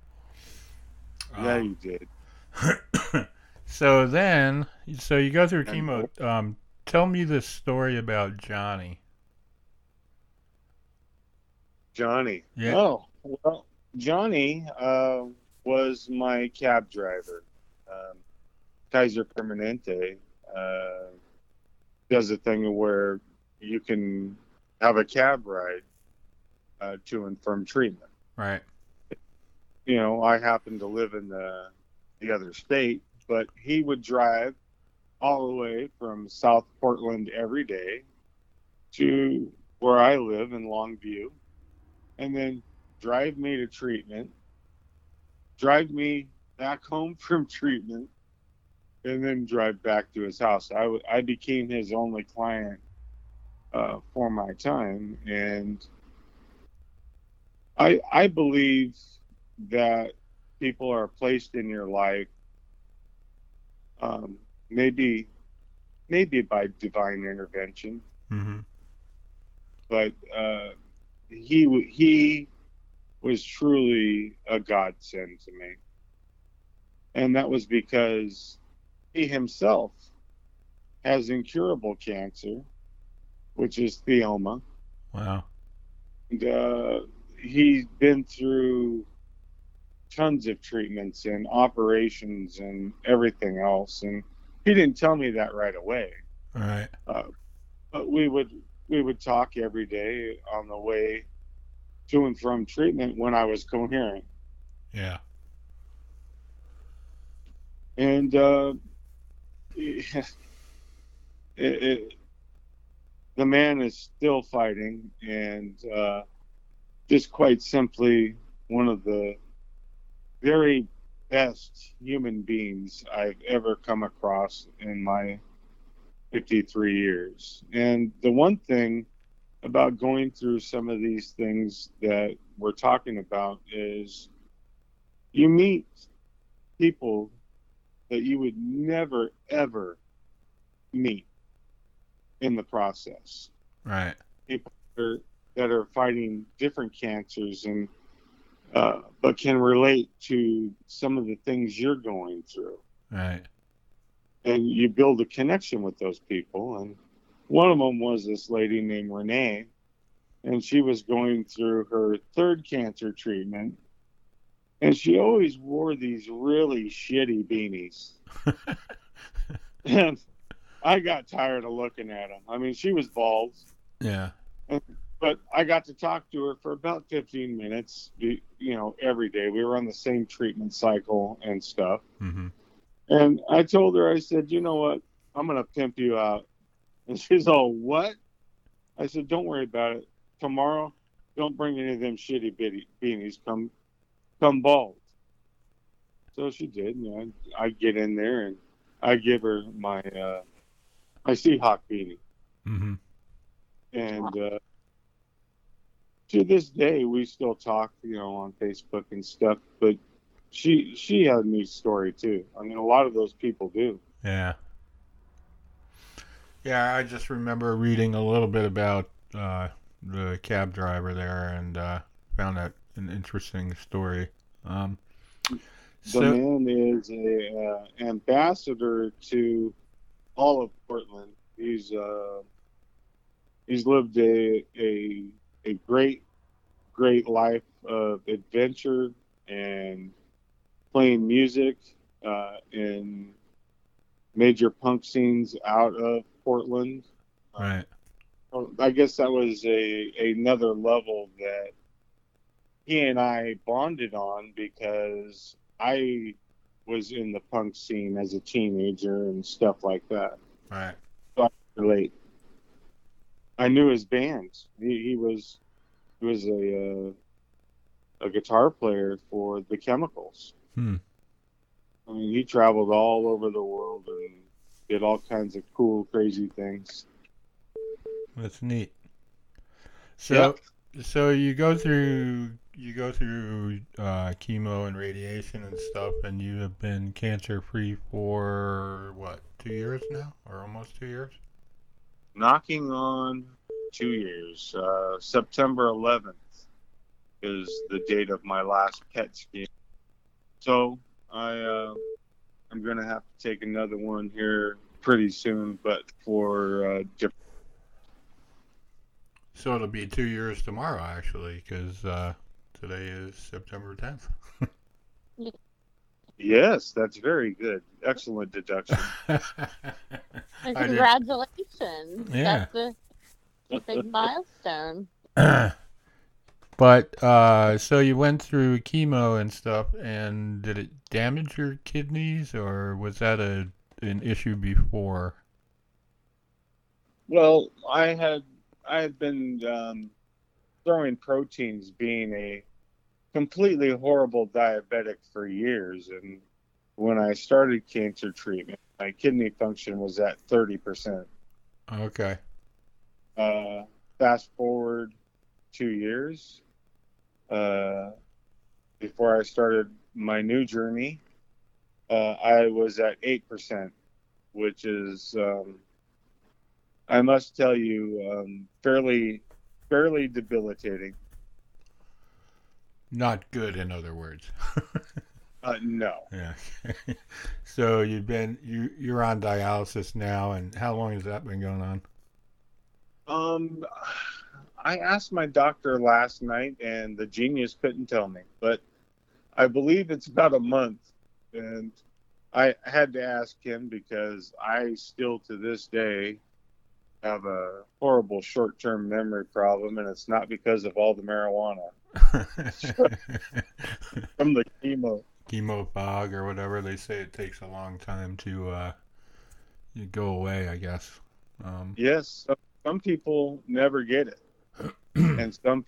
Speaker 3: Yeah,
Speaker 1: Um,
Speaker 3: you did.
Speaker 1: so then, so you go through chemo. Um, tell me the story about Johnny.
Speaker 3: Johnny.
Speaker 1: Yeah.
Speaker 3: Oh, well, Johnny uh, was my cab driver. Um, Kaiser Permanente uh, does a thing where you can have a cab ride uh, to and from treatment.
Speaker 1: Right.
Speaker 3: You know, I happen to live in the the other state, but he would drive all the way from South Portland every day to where I live in Longview, and then drive me to treatment, drive me back home from treatment, and then drive back to his house. I, w- I became his only client uh, for my time, and I I believe that people are placed in your life, um, maybe maybe by divine intervention,
Speaker 1: Mm-hmm.
Speaker 3: but uh, he he was truly a godsend to me, and that was because he himself has incurable cancer, which is theoma,
Speaker 1: Wow.
Speaker 3: and uh, he's been through tons of treatments and operations and everything else, and he didn't tell me that right away
Speaker 1: All right.
Speaker 3: but we would we would talk every day on the way to and from treatment when I was coherent,
Speaker 1: Yeah.
Speaker 3: And uh, it, it, the man is still fighting, and uh, just quite simply one of the very best human beings I've ever come across in my 53 years. And the one thing about going through some of these things that we're talking about is you meet people that you would never, ever meet in the process
Speaker 1: Right.
Speaker 3: that are, that are fighting different cancers and uh, but can relate to some of the things you're going through
Speaker 1: Right.
Speaker 3: and you build a connection with those people. And one of them was this lady named Renee, and she was going through her third cancer treatment, and she always wore these really shitty beanies. and I got tired of looking at them. I mean, she was bald,
Speaker 1: yeah.
Speaker 3: but I got to talk to her for about 15 minutes, you know, every day. We were on the same treatment cycle and stuff.
Speaker 1: Mm-hmm.
Speaker 3: And I told her, I said, you know what? I'm going to pimp you out. And she's all, what? I said, don't worry about it. Tomorrow, don't bring any of them shitty bitty beanies. Come, come bald. So she did. You know, I, I get in there and I give her my uh, my Seahawk beanie,
Speaker 1: Mm-hmm.
Speaker 3: and uh, to this day we still talk. You know, on Facebook and stuff. But she she had a neat story too. I mean, a lot of those people do.
Speaker 1: Yeah. Yeah, I just remember reading a little bit about uh, the cab driver there and uh, found that an interesting story. Um,
Speaker 3: The man is a uh, ambassador to all of Portland. He's uh, he's lived a a a great great life of adventure and playing music uh, in major punk scenes out of Portland.
Speaker 1: right.
Speaker 3: I guess that was a another level that he and I bonded on because I was in the punk scene as a teenager and stuff like that.
Speaker 1: Right.
Speaker 3: Relate. I knew his band. He, he was he was a uh, a guitar player for the Chemicals.
Speaker 1: Hmm.
Speaker 3: I mean, he traveled all over the world and did all kinds of cool, crazy things.
Speaker 1: That's neat. So, so you go through you go through uh, chemo and radiation and stuff, and you have been cancer free for what two years now, or almost two years?
Speaker 3: knocking on two years. Uh, September 11th is the date of my last PET scan. So I uh, I'm gonna have to take another one here pretty soon, but for uh, different.
Speaker 1: So it'll be two years tomorrow, actually, because uh, today is September 10th.
Speaker 3: Yes, that's very good. Excellent deduction.
Speaker 1: I
Speaker 2: Congratulations.
Speaker 1: Yeah.
Speaker 2: That's a, a big milestone.
Speaker 1: but uh, so you went through chemo and stuff, and did it damage your kidneys, or was that a an issue before?
Speaker 3: Well, I had I had been um, throwing proteins, being a completely horrible diabetic for years, and when I started cancer treatment, my kidney function was at thirty percent.
Speaker 1: Okay.
Speaker 3: Uh, fast forward two years, uh, before I started my new journey, uh, I was at eight percent, which is, um, I must tell you, um, fairly, fairly debilitating.
Speaker 1: Not good, in other words.
Speaker 3: Uh, no,
Speaker 1: yeah. so you've been you you're on dialysis now, and how long has that been going on?
Speaker 3: um, I asked my doctor last night, and the genius couldn't tell me, but I believe it's about a month, and I had to ask him because I still to this day have a horrible short-term memory problem, and it's not because of all the marijuana from the chemo.
Speaker 1: chemo fog or whatever they say it takes a long time to uh go away i guess um
Speaker 3: Yes, some, people never get it, and some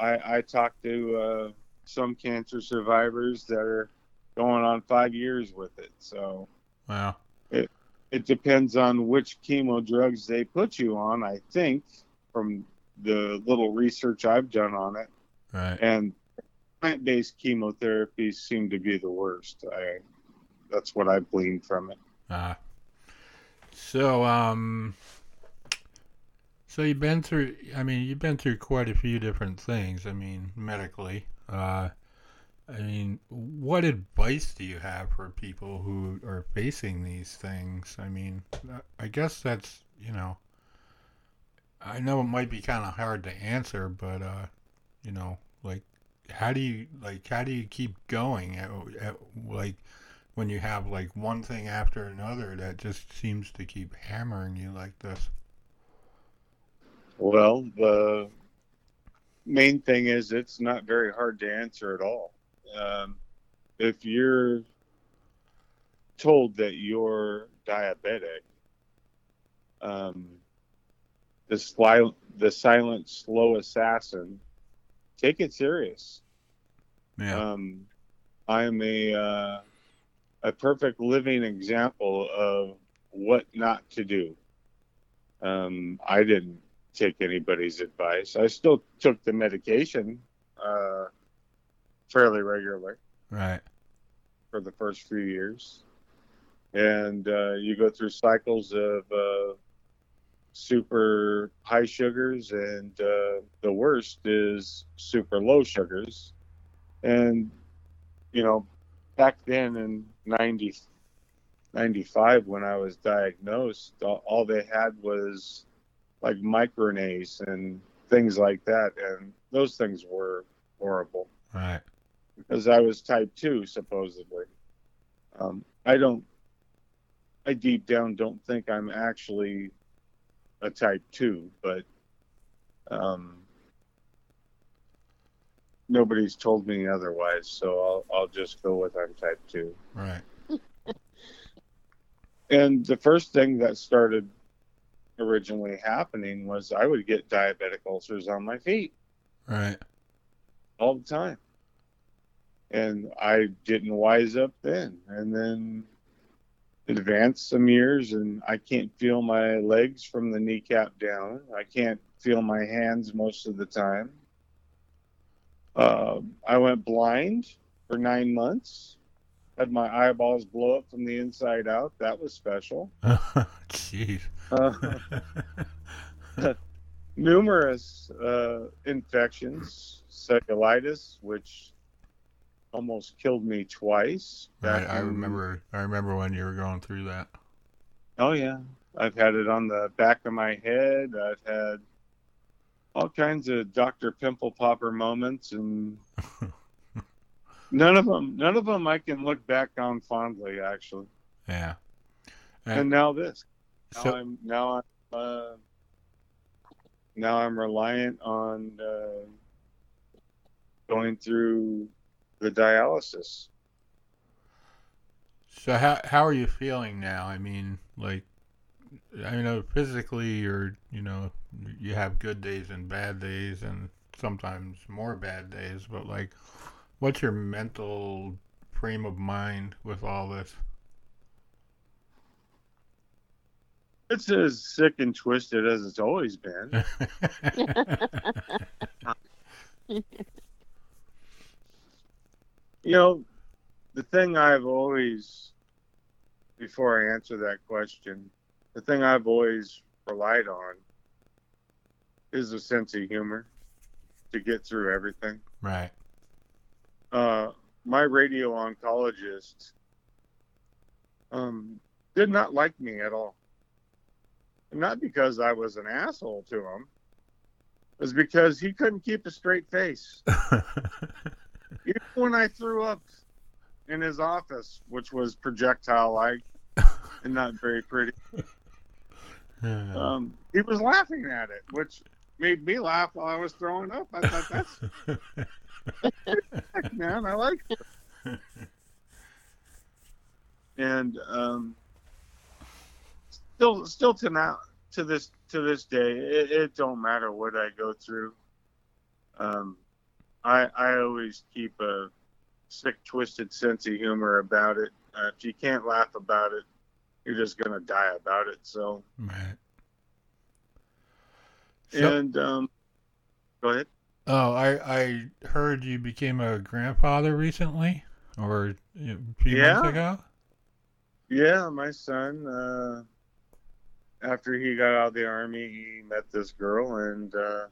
Speaker 3: I I talk to uh, some cancer survivors that are going on five years with it. So
Speaker 1: wow
Speaker 3: it depends on which chemo drugs they put you on. I think from the little research I've done on it,
Speaker 1: right
Speaker 3: and plant-based chemotherapies seem to be the worst. I that's what I gleaned from it.
Speaker 1: uh so um so you've been through i mean you've been through quite a few different things i mean medically uh i mean what advice do you have for people who are facing these things? I mean i guess that's you know i know it might be kind of hard to answer but uh you know like how do you like how do you keep going? At, at, like when you have like one thing after another that just seems to keep hammering you like this?
Speaker 3: Well, the main thing is it's not very hard to answer at all. Um, if you're told that you're diabetic, um, the, sli- the silent, slow assassin take it serious.
Speaker 1: Yeah.
Speaker 3: Um, I'm a uh, a perfect living example of what not to do. Um, I didn't take anybody's advice. I still took the medication uh, fairly regularly
Speaker 1: right.
Speaker 3: for the first few years, and uh, you go through cycles of uh, super high sugars, and uh, the worst is super low sugars. And you know, back then in 90, 95 when I was diagnosed, all, all they had was like micronase and things like that, and those things were horrible
Speaker 1: Right.
Speaker 3: Because I was type two supposedly. Um, I don't. I deep down don't think I'm actually a type two, but um, nobody's told me otherwise, so I'll I'll just go with I'm type two.
Speaker 1: Right.
Speaker 3: And the first thing that started originally happening was I would get diabetic ulcers on my feet
Speaker 1: Right.
Speaker 3: all the time. And I didn't wise up then. And then advanced some years, and I can't feel my legs from the kneecap down. I can't feel my hands most of the time. Uh, I went blind for nine months. Had my eyeballs blow up from the inside out. That was special.
Speaker 1: Jeez.
Speaker 3: Uh, numerous uh, infections, cellulitis, which almost killed me twice.
Speaker 1: right. I remember. I remember when you were going through that.
Speaker 3: Oh yeah, I've had it on the back of my head. I've had all kinds of Dr. Pimple Popper moments, and none of them, none of them I can look back on fondly, actually.
Speaker 1: Yeah.
Speaker 3: And now this. Now
Speaker 1: So
Speaker 3: I'm now I'm uh, now I'm reliant on uh, going through the dialysis.
Speaker 1: So how how are you feeling now? I mean, like, I know physically you're, you know, you have good days and bad days, and sometimes more bad days. But like, what's your mental frame of mind with all this?
Speaker 3: It's as sick and twisted as it's always been. You know, the thing I've always, before I answer that question, the thing I've always relied on is a sense of humor to get through everything.
Speaker 1: right.
Speaker 3: Uh, my radio oncologist um, did not like me at all. Not because I was an asshole to him, it was because he couldn't keep a straight face. When I threw up in his office, which was projectile like and not very pretty, um, he was laughing at it, which made me laugh while I was throwing up. I thought, that's man, I like it. And um, still, still to now, to this, to this day, it, it don't matter what I go through. Um, I, I always keep a sick, twisted sense of humor about it. Uh, if you can't laugh about it, you're just gonna die about it. So,
Speaker 1: right. So,
Speaker 3: and um, go ahead.
Speaker 1: oh, I I heard you became a grandfather recently, or a few
Speaker 3: Yeah.
Speaker 1: months ago.
Speaker 3: Yeah, my son. Uh, after he got out of the army, he met this girl, and uh,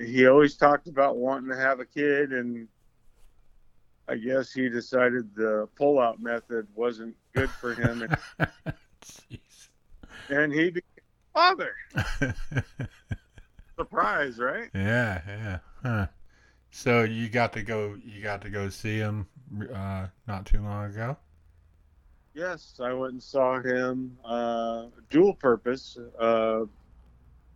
Speaker 3: he always talked about wanting to have a kid, and I guess he decided the pull-out method wasn't good for him, and,
Speaker 1: Jeez.
Speaker 3: and he became father. Surprise, right?
Speaker 1: Yeah, yeah. Huh. So you got to go. You got to go see him uh, not too long ago.
Speaker 3: Yes, I went and saw him uh, dual purpose uh,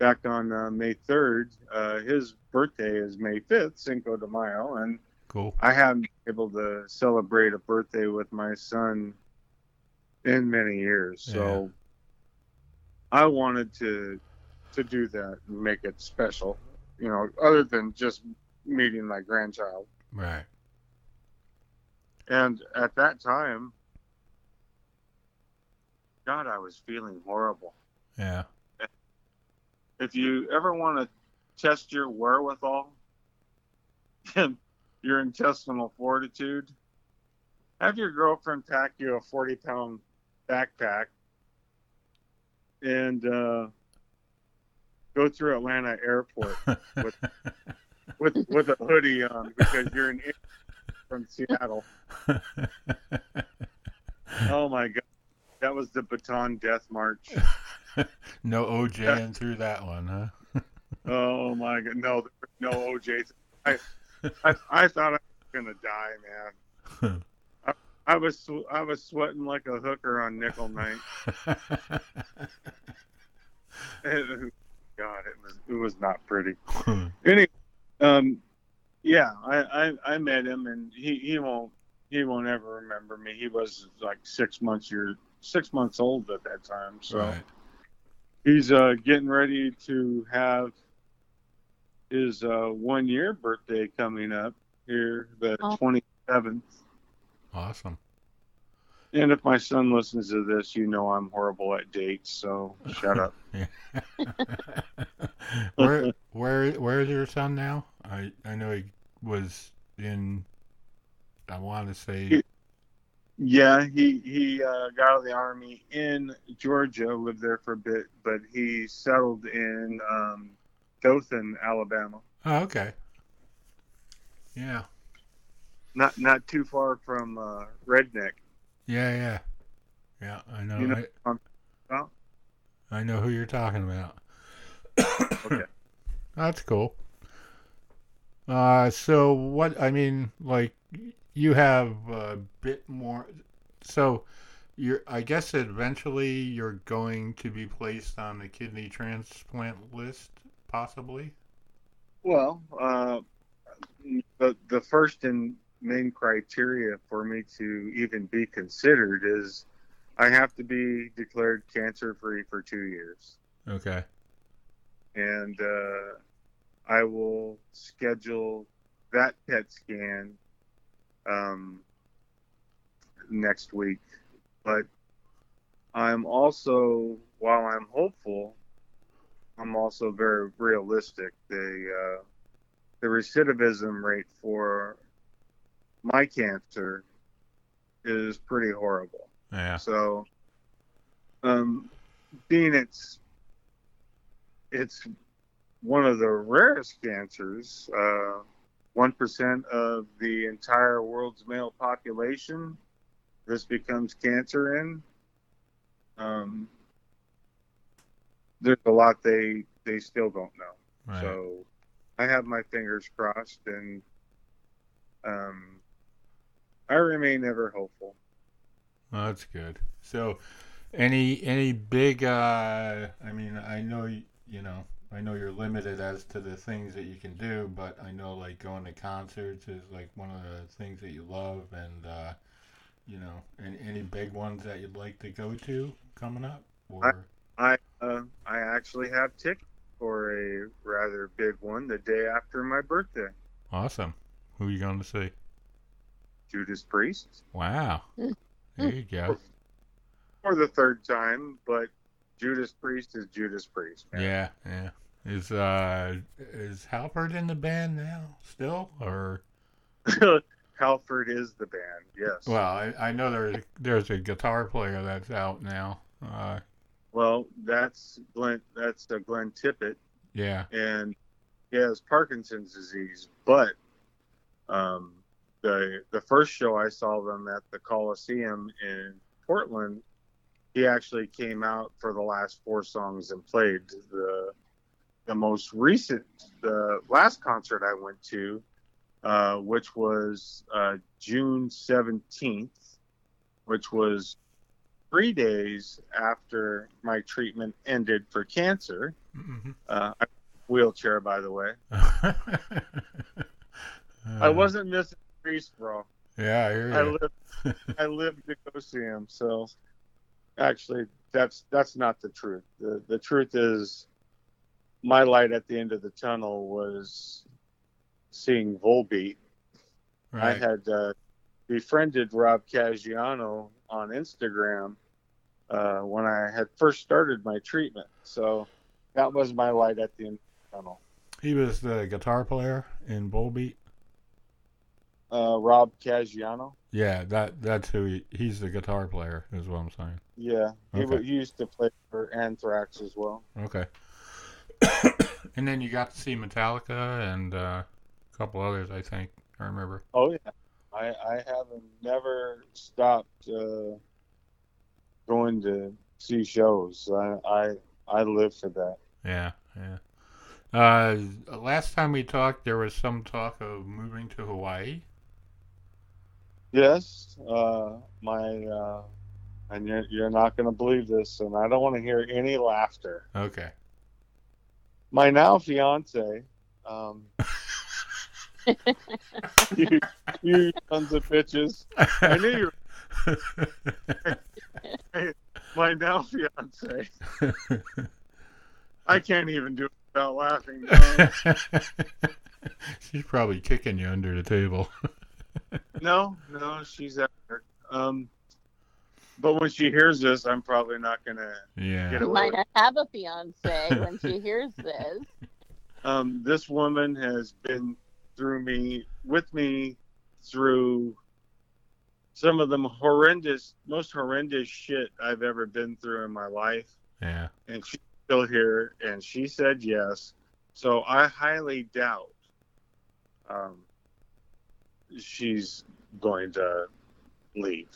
Speaker 3: back on uh, May 3rd. Uh, his birthday is May 5th, Cinco de Mayo, and
Speaker 1: Cool.
Speaker 3: I haven't been able to celebrate a birthday with my son in many years. So I wanted to to do that and make it special. you know, other than just meeting my grandchild.
Speaker 1: Right.
Speaker 3: And at that time, God, I was feeling horrible.
Speaker 1: Yeah.
Speaker 3: If you ever want to test your wherewithal and your intestinal fortitude, have your girlfriend pack you a 40 pound backpack and uh, go through Atlanta airport with, with, with a hoodie on because you're an from Seattle. Oh my God. That was the Bataan Death March.
Speaker 1: no OJ through that one, huh?
Speaker 3: Oh my God. No, no OJ. I, I, I thought I was going to die, man. I was I was sweating like a hooker on nickel night. It- God, it was it was not pretty. Anyway, um, yeah, I, I I met him and he he won't he won't ever remember me. He was like six months year six months old at that time, so
Speaker 1: right.
Speaker 3: he's uh, getting ready to have his uh, one year birthday coming up here the
Speaker 2: Oh.
Speaker 3: twenty seventh.
Speaker 1: Awesome.
Speaker 3: And if my son listens to this, you know I'm horrible at dates, so shut up.
Speaker 1: where where where is your son now? I I know he was in. I want to say
Speaker 3: Yeah, he he uh, got out of the army in Georgia, lived there for a bit, but he settled in um, Dothan, Alabama,
Speaker 1: Oh, okay. Yeah.
Speaker 3: not not too far from uh, Redneck.
Speaker 1: Yeah, yeah. Yeah, I know.
Speaker 3: You know
Speaker 1: I,
Speaker 3: um, well?
Speaker 1: I know who you're talking about.
Speaker 3: Okay.
Speaker 1: That's cool. Uh, so what, I mean, like, you have a bit more, so you're, I guess eventually you're going to be placed on the kidney transplant list, possibly?
Speaker 3: Well, uh, the the first and main criteria for me to even be considered is I have to be declared cancer free for two years,
Speaker 1: Okay.
Speaker 3: and uh, I will schedule that PET scan um, next week. But I'm also, while I'm hopeful, I'm also very realistic. The uh, the recidivism rate for my cancer is pretty horrible.
Speaker 1: Yeah.
Speaker 3: So, um, being it's it's one of the rarest cancers. uh, One of the entire world's male population, this becomes cancer in. Um, there's a lot they they still don't know.
Speaker 1: Right.
Speaker 3: So I have my fingers crossed, and um, I remain ever hopeful.
Speaker 1: Well, that's good. So, any any big? Uh, I mean, I know you, you know. I know you're limited as to the things that you can do, but I know like going to concerts is like one of the things that you love, and uh, you know, any, any big ones that you'd like to go to coming up, or
Speaker 3: I uh, I actually have tickets for a rather big one the day after my birthday.
Speaker 1: awesome. Who are you going to see?
Speaker 3: Judas Priest
Speaker 1: Wow. There you go.
Speaker 3: for the third time, but Judas Priest is Judas Priest. man.
Speaker 1: Yeah, yeah. Is uh is Halpert in the band now still, or?
Speaker 3: Halford is the band. Yes.
Speaker 1: Well, I, I know there's there's a guitar player that's out now. Uh,
Speaker 3: Well, that's Glenn. That's uh, Glenn Tipton,
Speaker 1: yeah,
Speaker 3: and he has Parkinson's disease. But um, the the first show I saw them at the Coliseum in Portland, he actually came out for the last four songs and played the the most recent the last concert I went to, uh, which was uh, June seventeenth, which was three days after my treatment ended for cancer.
Speaker 1: Mhm.
Speaker 3: Uh, wheelchair, by the way.
Speaker 1: Uh,
Speaker 3: I wasn't missing Priest, bro.
Speaker 1: Yeah, I hear
Speaker 3: I lived, I lived to go see him. So, actually, that's that's not the truth. The the truth is, my light at the end of the tunnel was seeing Volbeat. I had uh, befriended Rob Caggiano on Instagram uh, when I had first started my treatment. So that was my light at the end of the tunnel.
Speaker 1: He was the guitar player in Volbeat.
Speaker 3: Uh, Rob Caggiano.
Speaker 1: Yeah, that that's who he, he's the guitar player is what I'm saying.
Speaker 3: Yeah, he,
Speaker 1: Okay.
Speaker 3: he used to play for Anthrax as well.
Speaker 1: Okay. and then you got to see Metallica and uh, a couple others, I think. I remember.
Speaker 3: Oh yeah, I I haven't never stopped uh, going to see shows. I I I live for that.
Speaker 1: Yeah, yeah. Uh, last time we talked, there was some talk of moving to Hawaii.
Speaker 3: Yes, uh, my uh, and you're you're not going to believe this, and I don't want to hear any laughter.
Speaker 1: Okay.
Speaker 3: My now fiance, um, you, you sons of bitches. I knew you. Were, my now fiance. I can't even do it without laughing.
Speaker 1: She's probably kicking you under the table.
Speaker 3: No, no, she's at work. Um, but when she hears this, I'm probably not gonna.
Speaker 1: Yeah.
Speaker 3: Get
Speaker 2: She
Speaker 3: it
Speaker 2: might not have a fiance when she hears this.
Speaker 3: Um, this woman has been through me, with me, through some of the horrendous, most horrendous shit I've ever been through in my life,
Speaker 1: Yeah.
Speaker 3: and she's still here, and she said yes. So I highly doubt um, she's going to leave.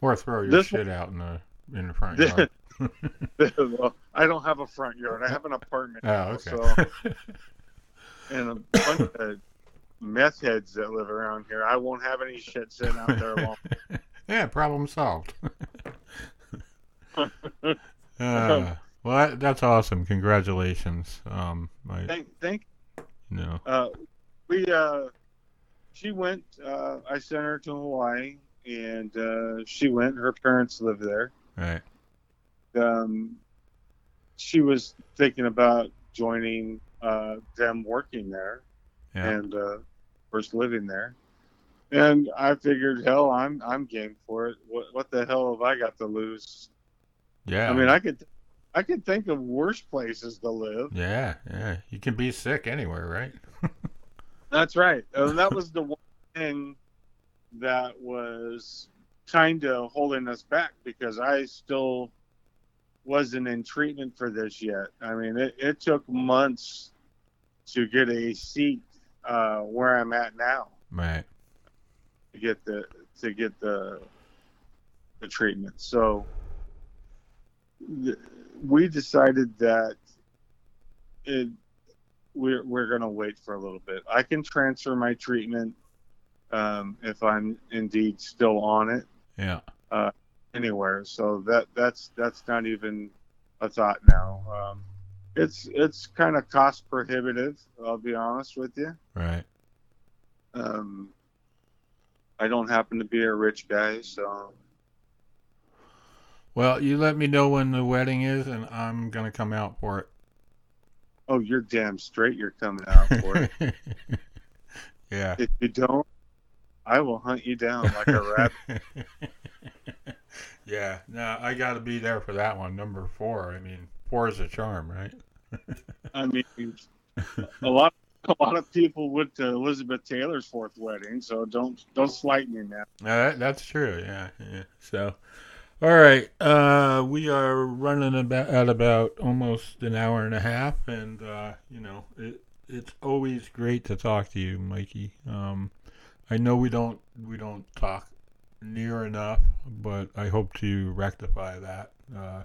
Speaker 1: Or throw your
Speaker 3: This
Speaker 1: shit out in the in the front yard.
Speaker 3: well, I don't have a front yard. I have an apartment.
Speaker 1: oh,
Speaker 3: now,
Speaker 1: okay.
Speaker 3: So, and a bunch of meth heads that live around here. I won't have any shit sitting out there long.
Speaker 1: yeah, problem solved. uh, well, that, that's awesome. Congratulations. Um, I,
Speaker 3: Thank, thank.
Speaker 1: you know,
Speaker 3: Uh, we uh, she went. Uh, I sent her to Hawaii, and uh, she went. Her parents live there.
Speaker 1: right.
Speaker 3: Um, she was thinking about joining uh, them working there.
Speaker 1: Yeah.
Speaker 3: and uh, first living there. And I figured, hell, I'm I'm game for it. What what the hell have I got to lose?
Speaker 1: Yeah.
Speaker 3: I mean, I could I could think of worse places to live.
Speaker 1: Yeah, yeah. You can be sick anywhere, right?
Speaker 3: That's right. And that was the one thing that was kind of holding us back because I still wasn't in treatment for this yet. I mean, it, it took months to get a seat uh, where I'm at now.
Speaker 1: Right.
Speaker 3: to get the to get the the treatment. So th- we decided that it we're we're gonna wait for a little bit. I can transfer my treatment um, if I'm indeed still on it
Speaker 1: Yeah.
Speaker 3: anywhere. So that that's that's not even a thought now. Um, it's it's kind of cost prohibitive. I'll be honest with you.
Speaker 1: Right.
Speaker 3: Um, I don't happen to be a rich guy, so
Speaker 1: Well, you let me know when the wedding is, and I'm gonna come out for
Speaker 3: oh, you're damn straight. You're coming out for it.
Speaker 1: yeah.
Speaker 3: if you don't, I will hunt you down like a rabbit.
Speaker 1: yeah. No, I got to be there for that one. Number four. I mean, four is a charm, right?
Speaker 3: I mean, a lot, a lot of people went to Elizabeth Taylor's fourth wedding, so don't don't slight me now.
Speaker 1: No, that, that's true. Yeah, yeah. So, all right. Uh, we are running about at about almost an hour and a half, and uh, you know, it, it's always great to talk to you, Mikey. Um, I know we don't we don't talk near enough, but I hope to rectify that uh,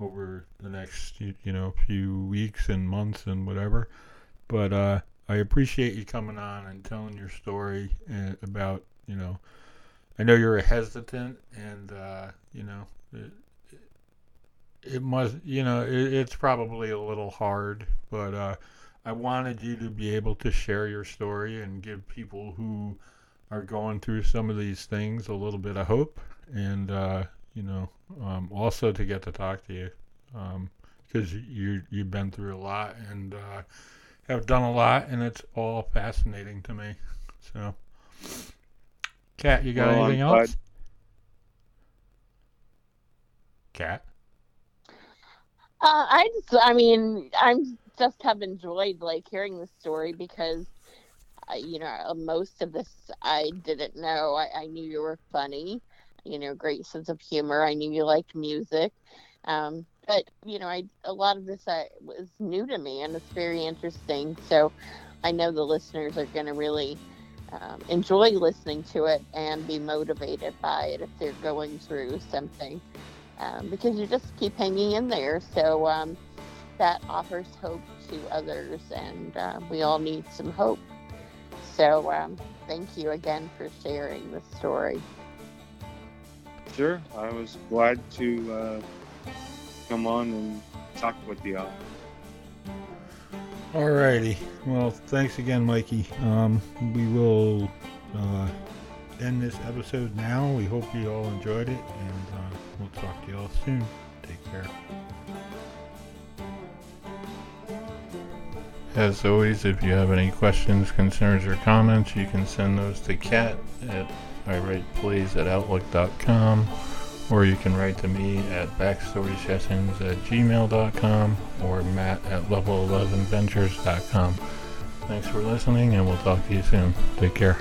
Speaker 1: over the next you know few weeks and months and whatever. But uh, I appreciate you coming on and telling your story about you know I know you're hesitant, and uh, you know, it, it must, you know, it, it's probably a little hard, but uh, I wanted you to be able to share your story and give people who are going through some of these things a little bit of hope, and uh, you know, um, also to get to talk to you. Um, because you you've been through a lot and uh, have done a lot, and it's all fascinating to me. So, Kat, you got
Speaker 3: Well,
Speaker 1: anything
Speaker 3: I'm glad-
Speaker 1: else? Kat.
Speaker 2: Uh, I just, I mean, I'm just have enjoyed like hearing the story because, uh, you know, most of this I didn't know. I, I knew you were funny, you know, great sense of humor. I knew you liked music, um, but you know, I a lot of this I, was new to me and it's very interesting. So, I know the listeners are going to really. Um, enjoy listening to it and be motivated by it if they're going through something um, because you just keep hanging in there. So um, that offers hope to others, and uh, we all need some hope. So um, thank you again for sharing the story.
Speaker 3: Sure, I was glad to uh, come on and talk with y'all.
Speaker 1: Alrighty. Well, thanks again, Mikey. Um, we will uh, end this episode now. We hope you all enjoyed it, and uh, we'll talk to you all soon. Take care. As always, if you have any questions, concerns, or comments, you can send those to Kat at iWritePlays at Outlook.com, or you can write to me at backstorysessions at gmail.com or matt at level11ventures.com. Thanks for listening, and we'll talk to you soon. Take care.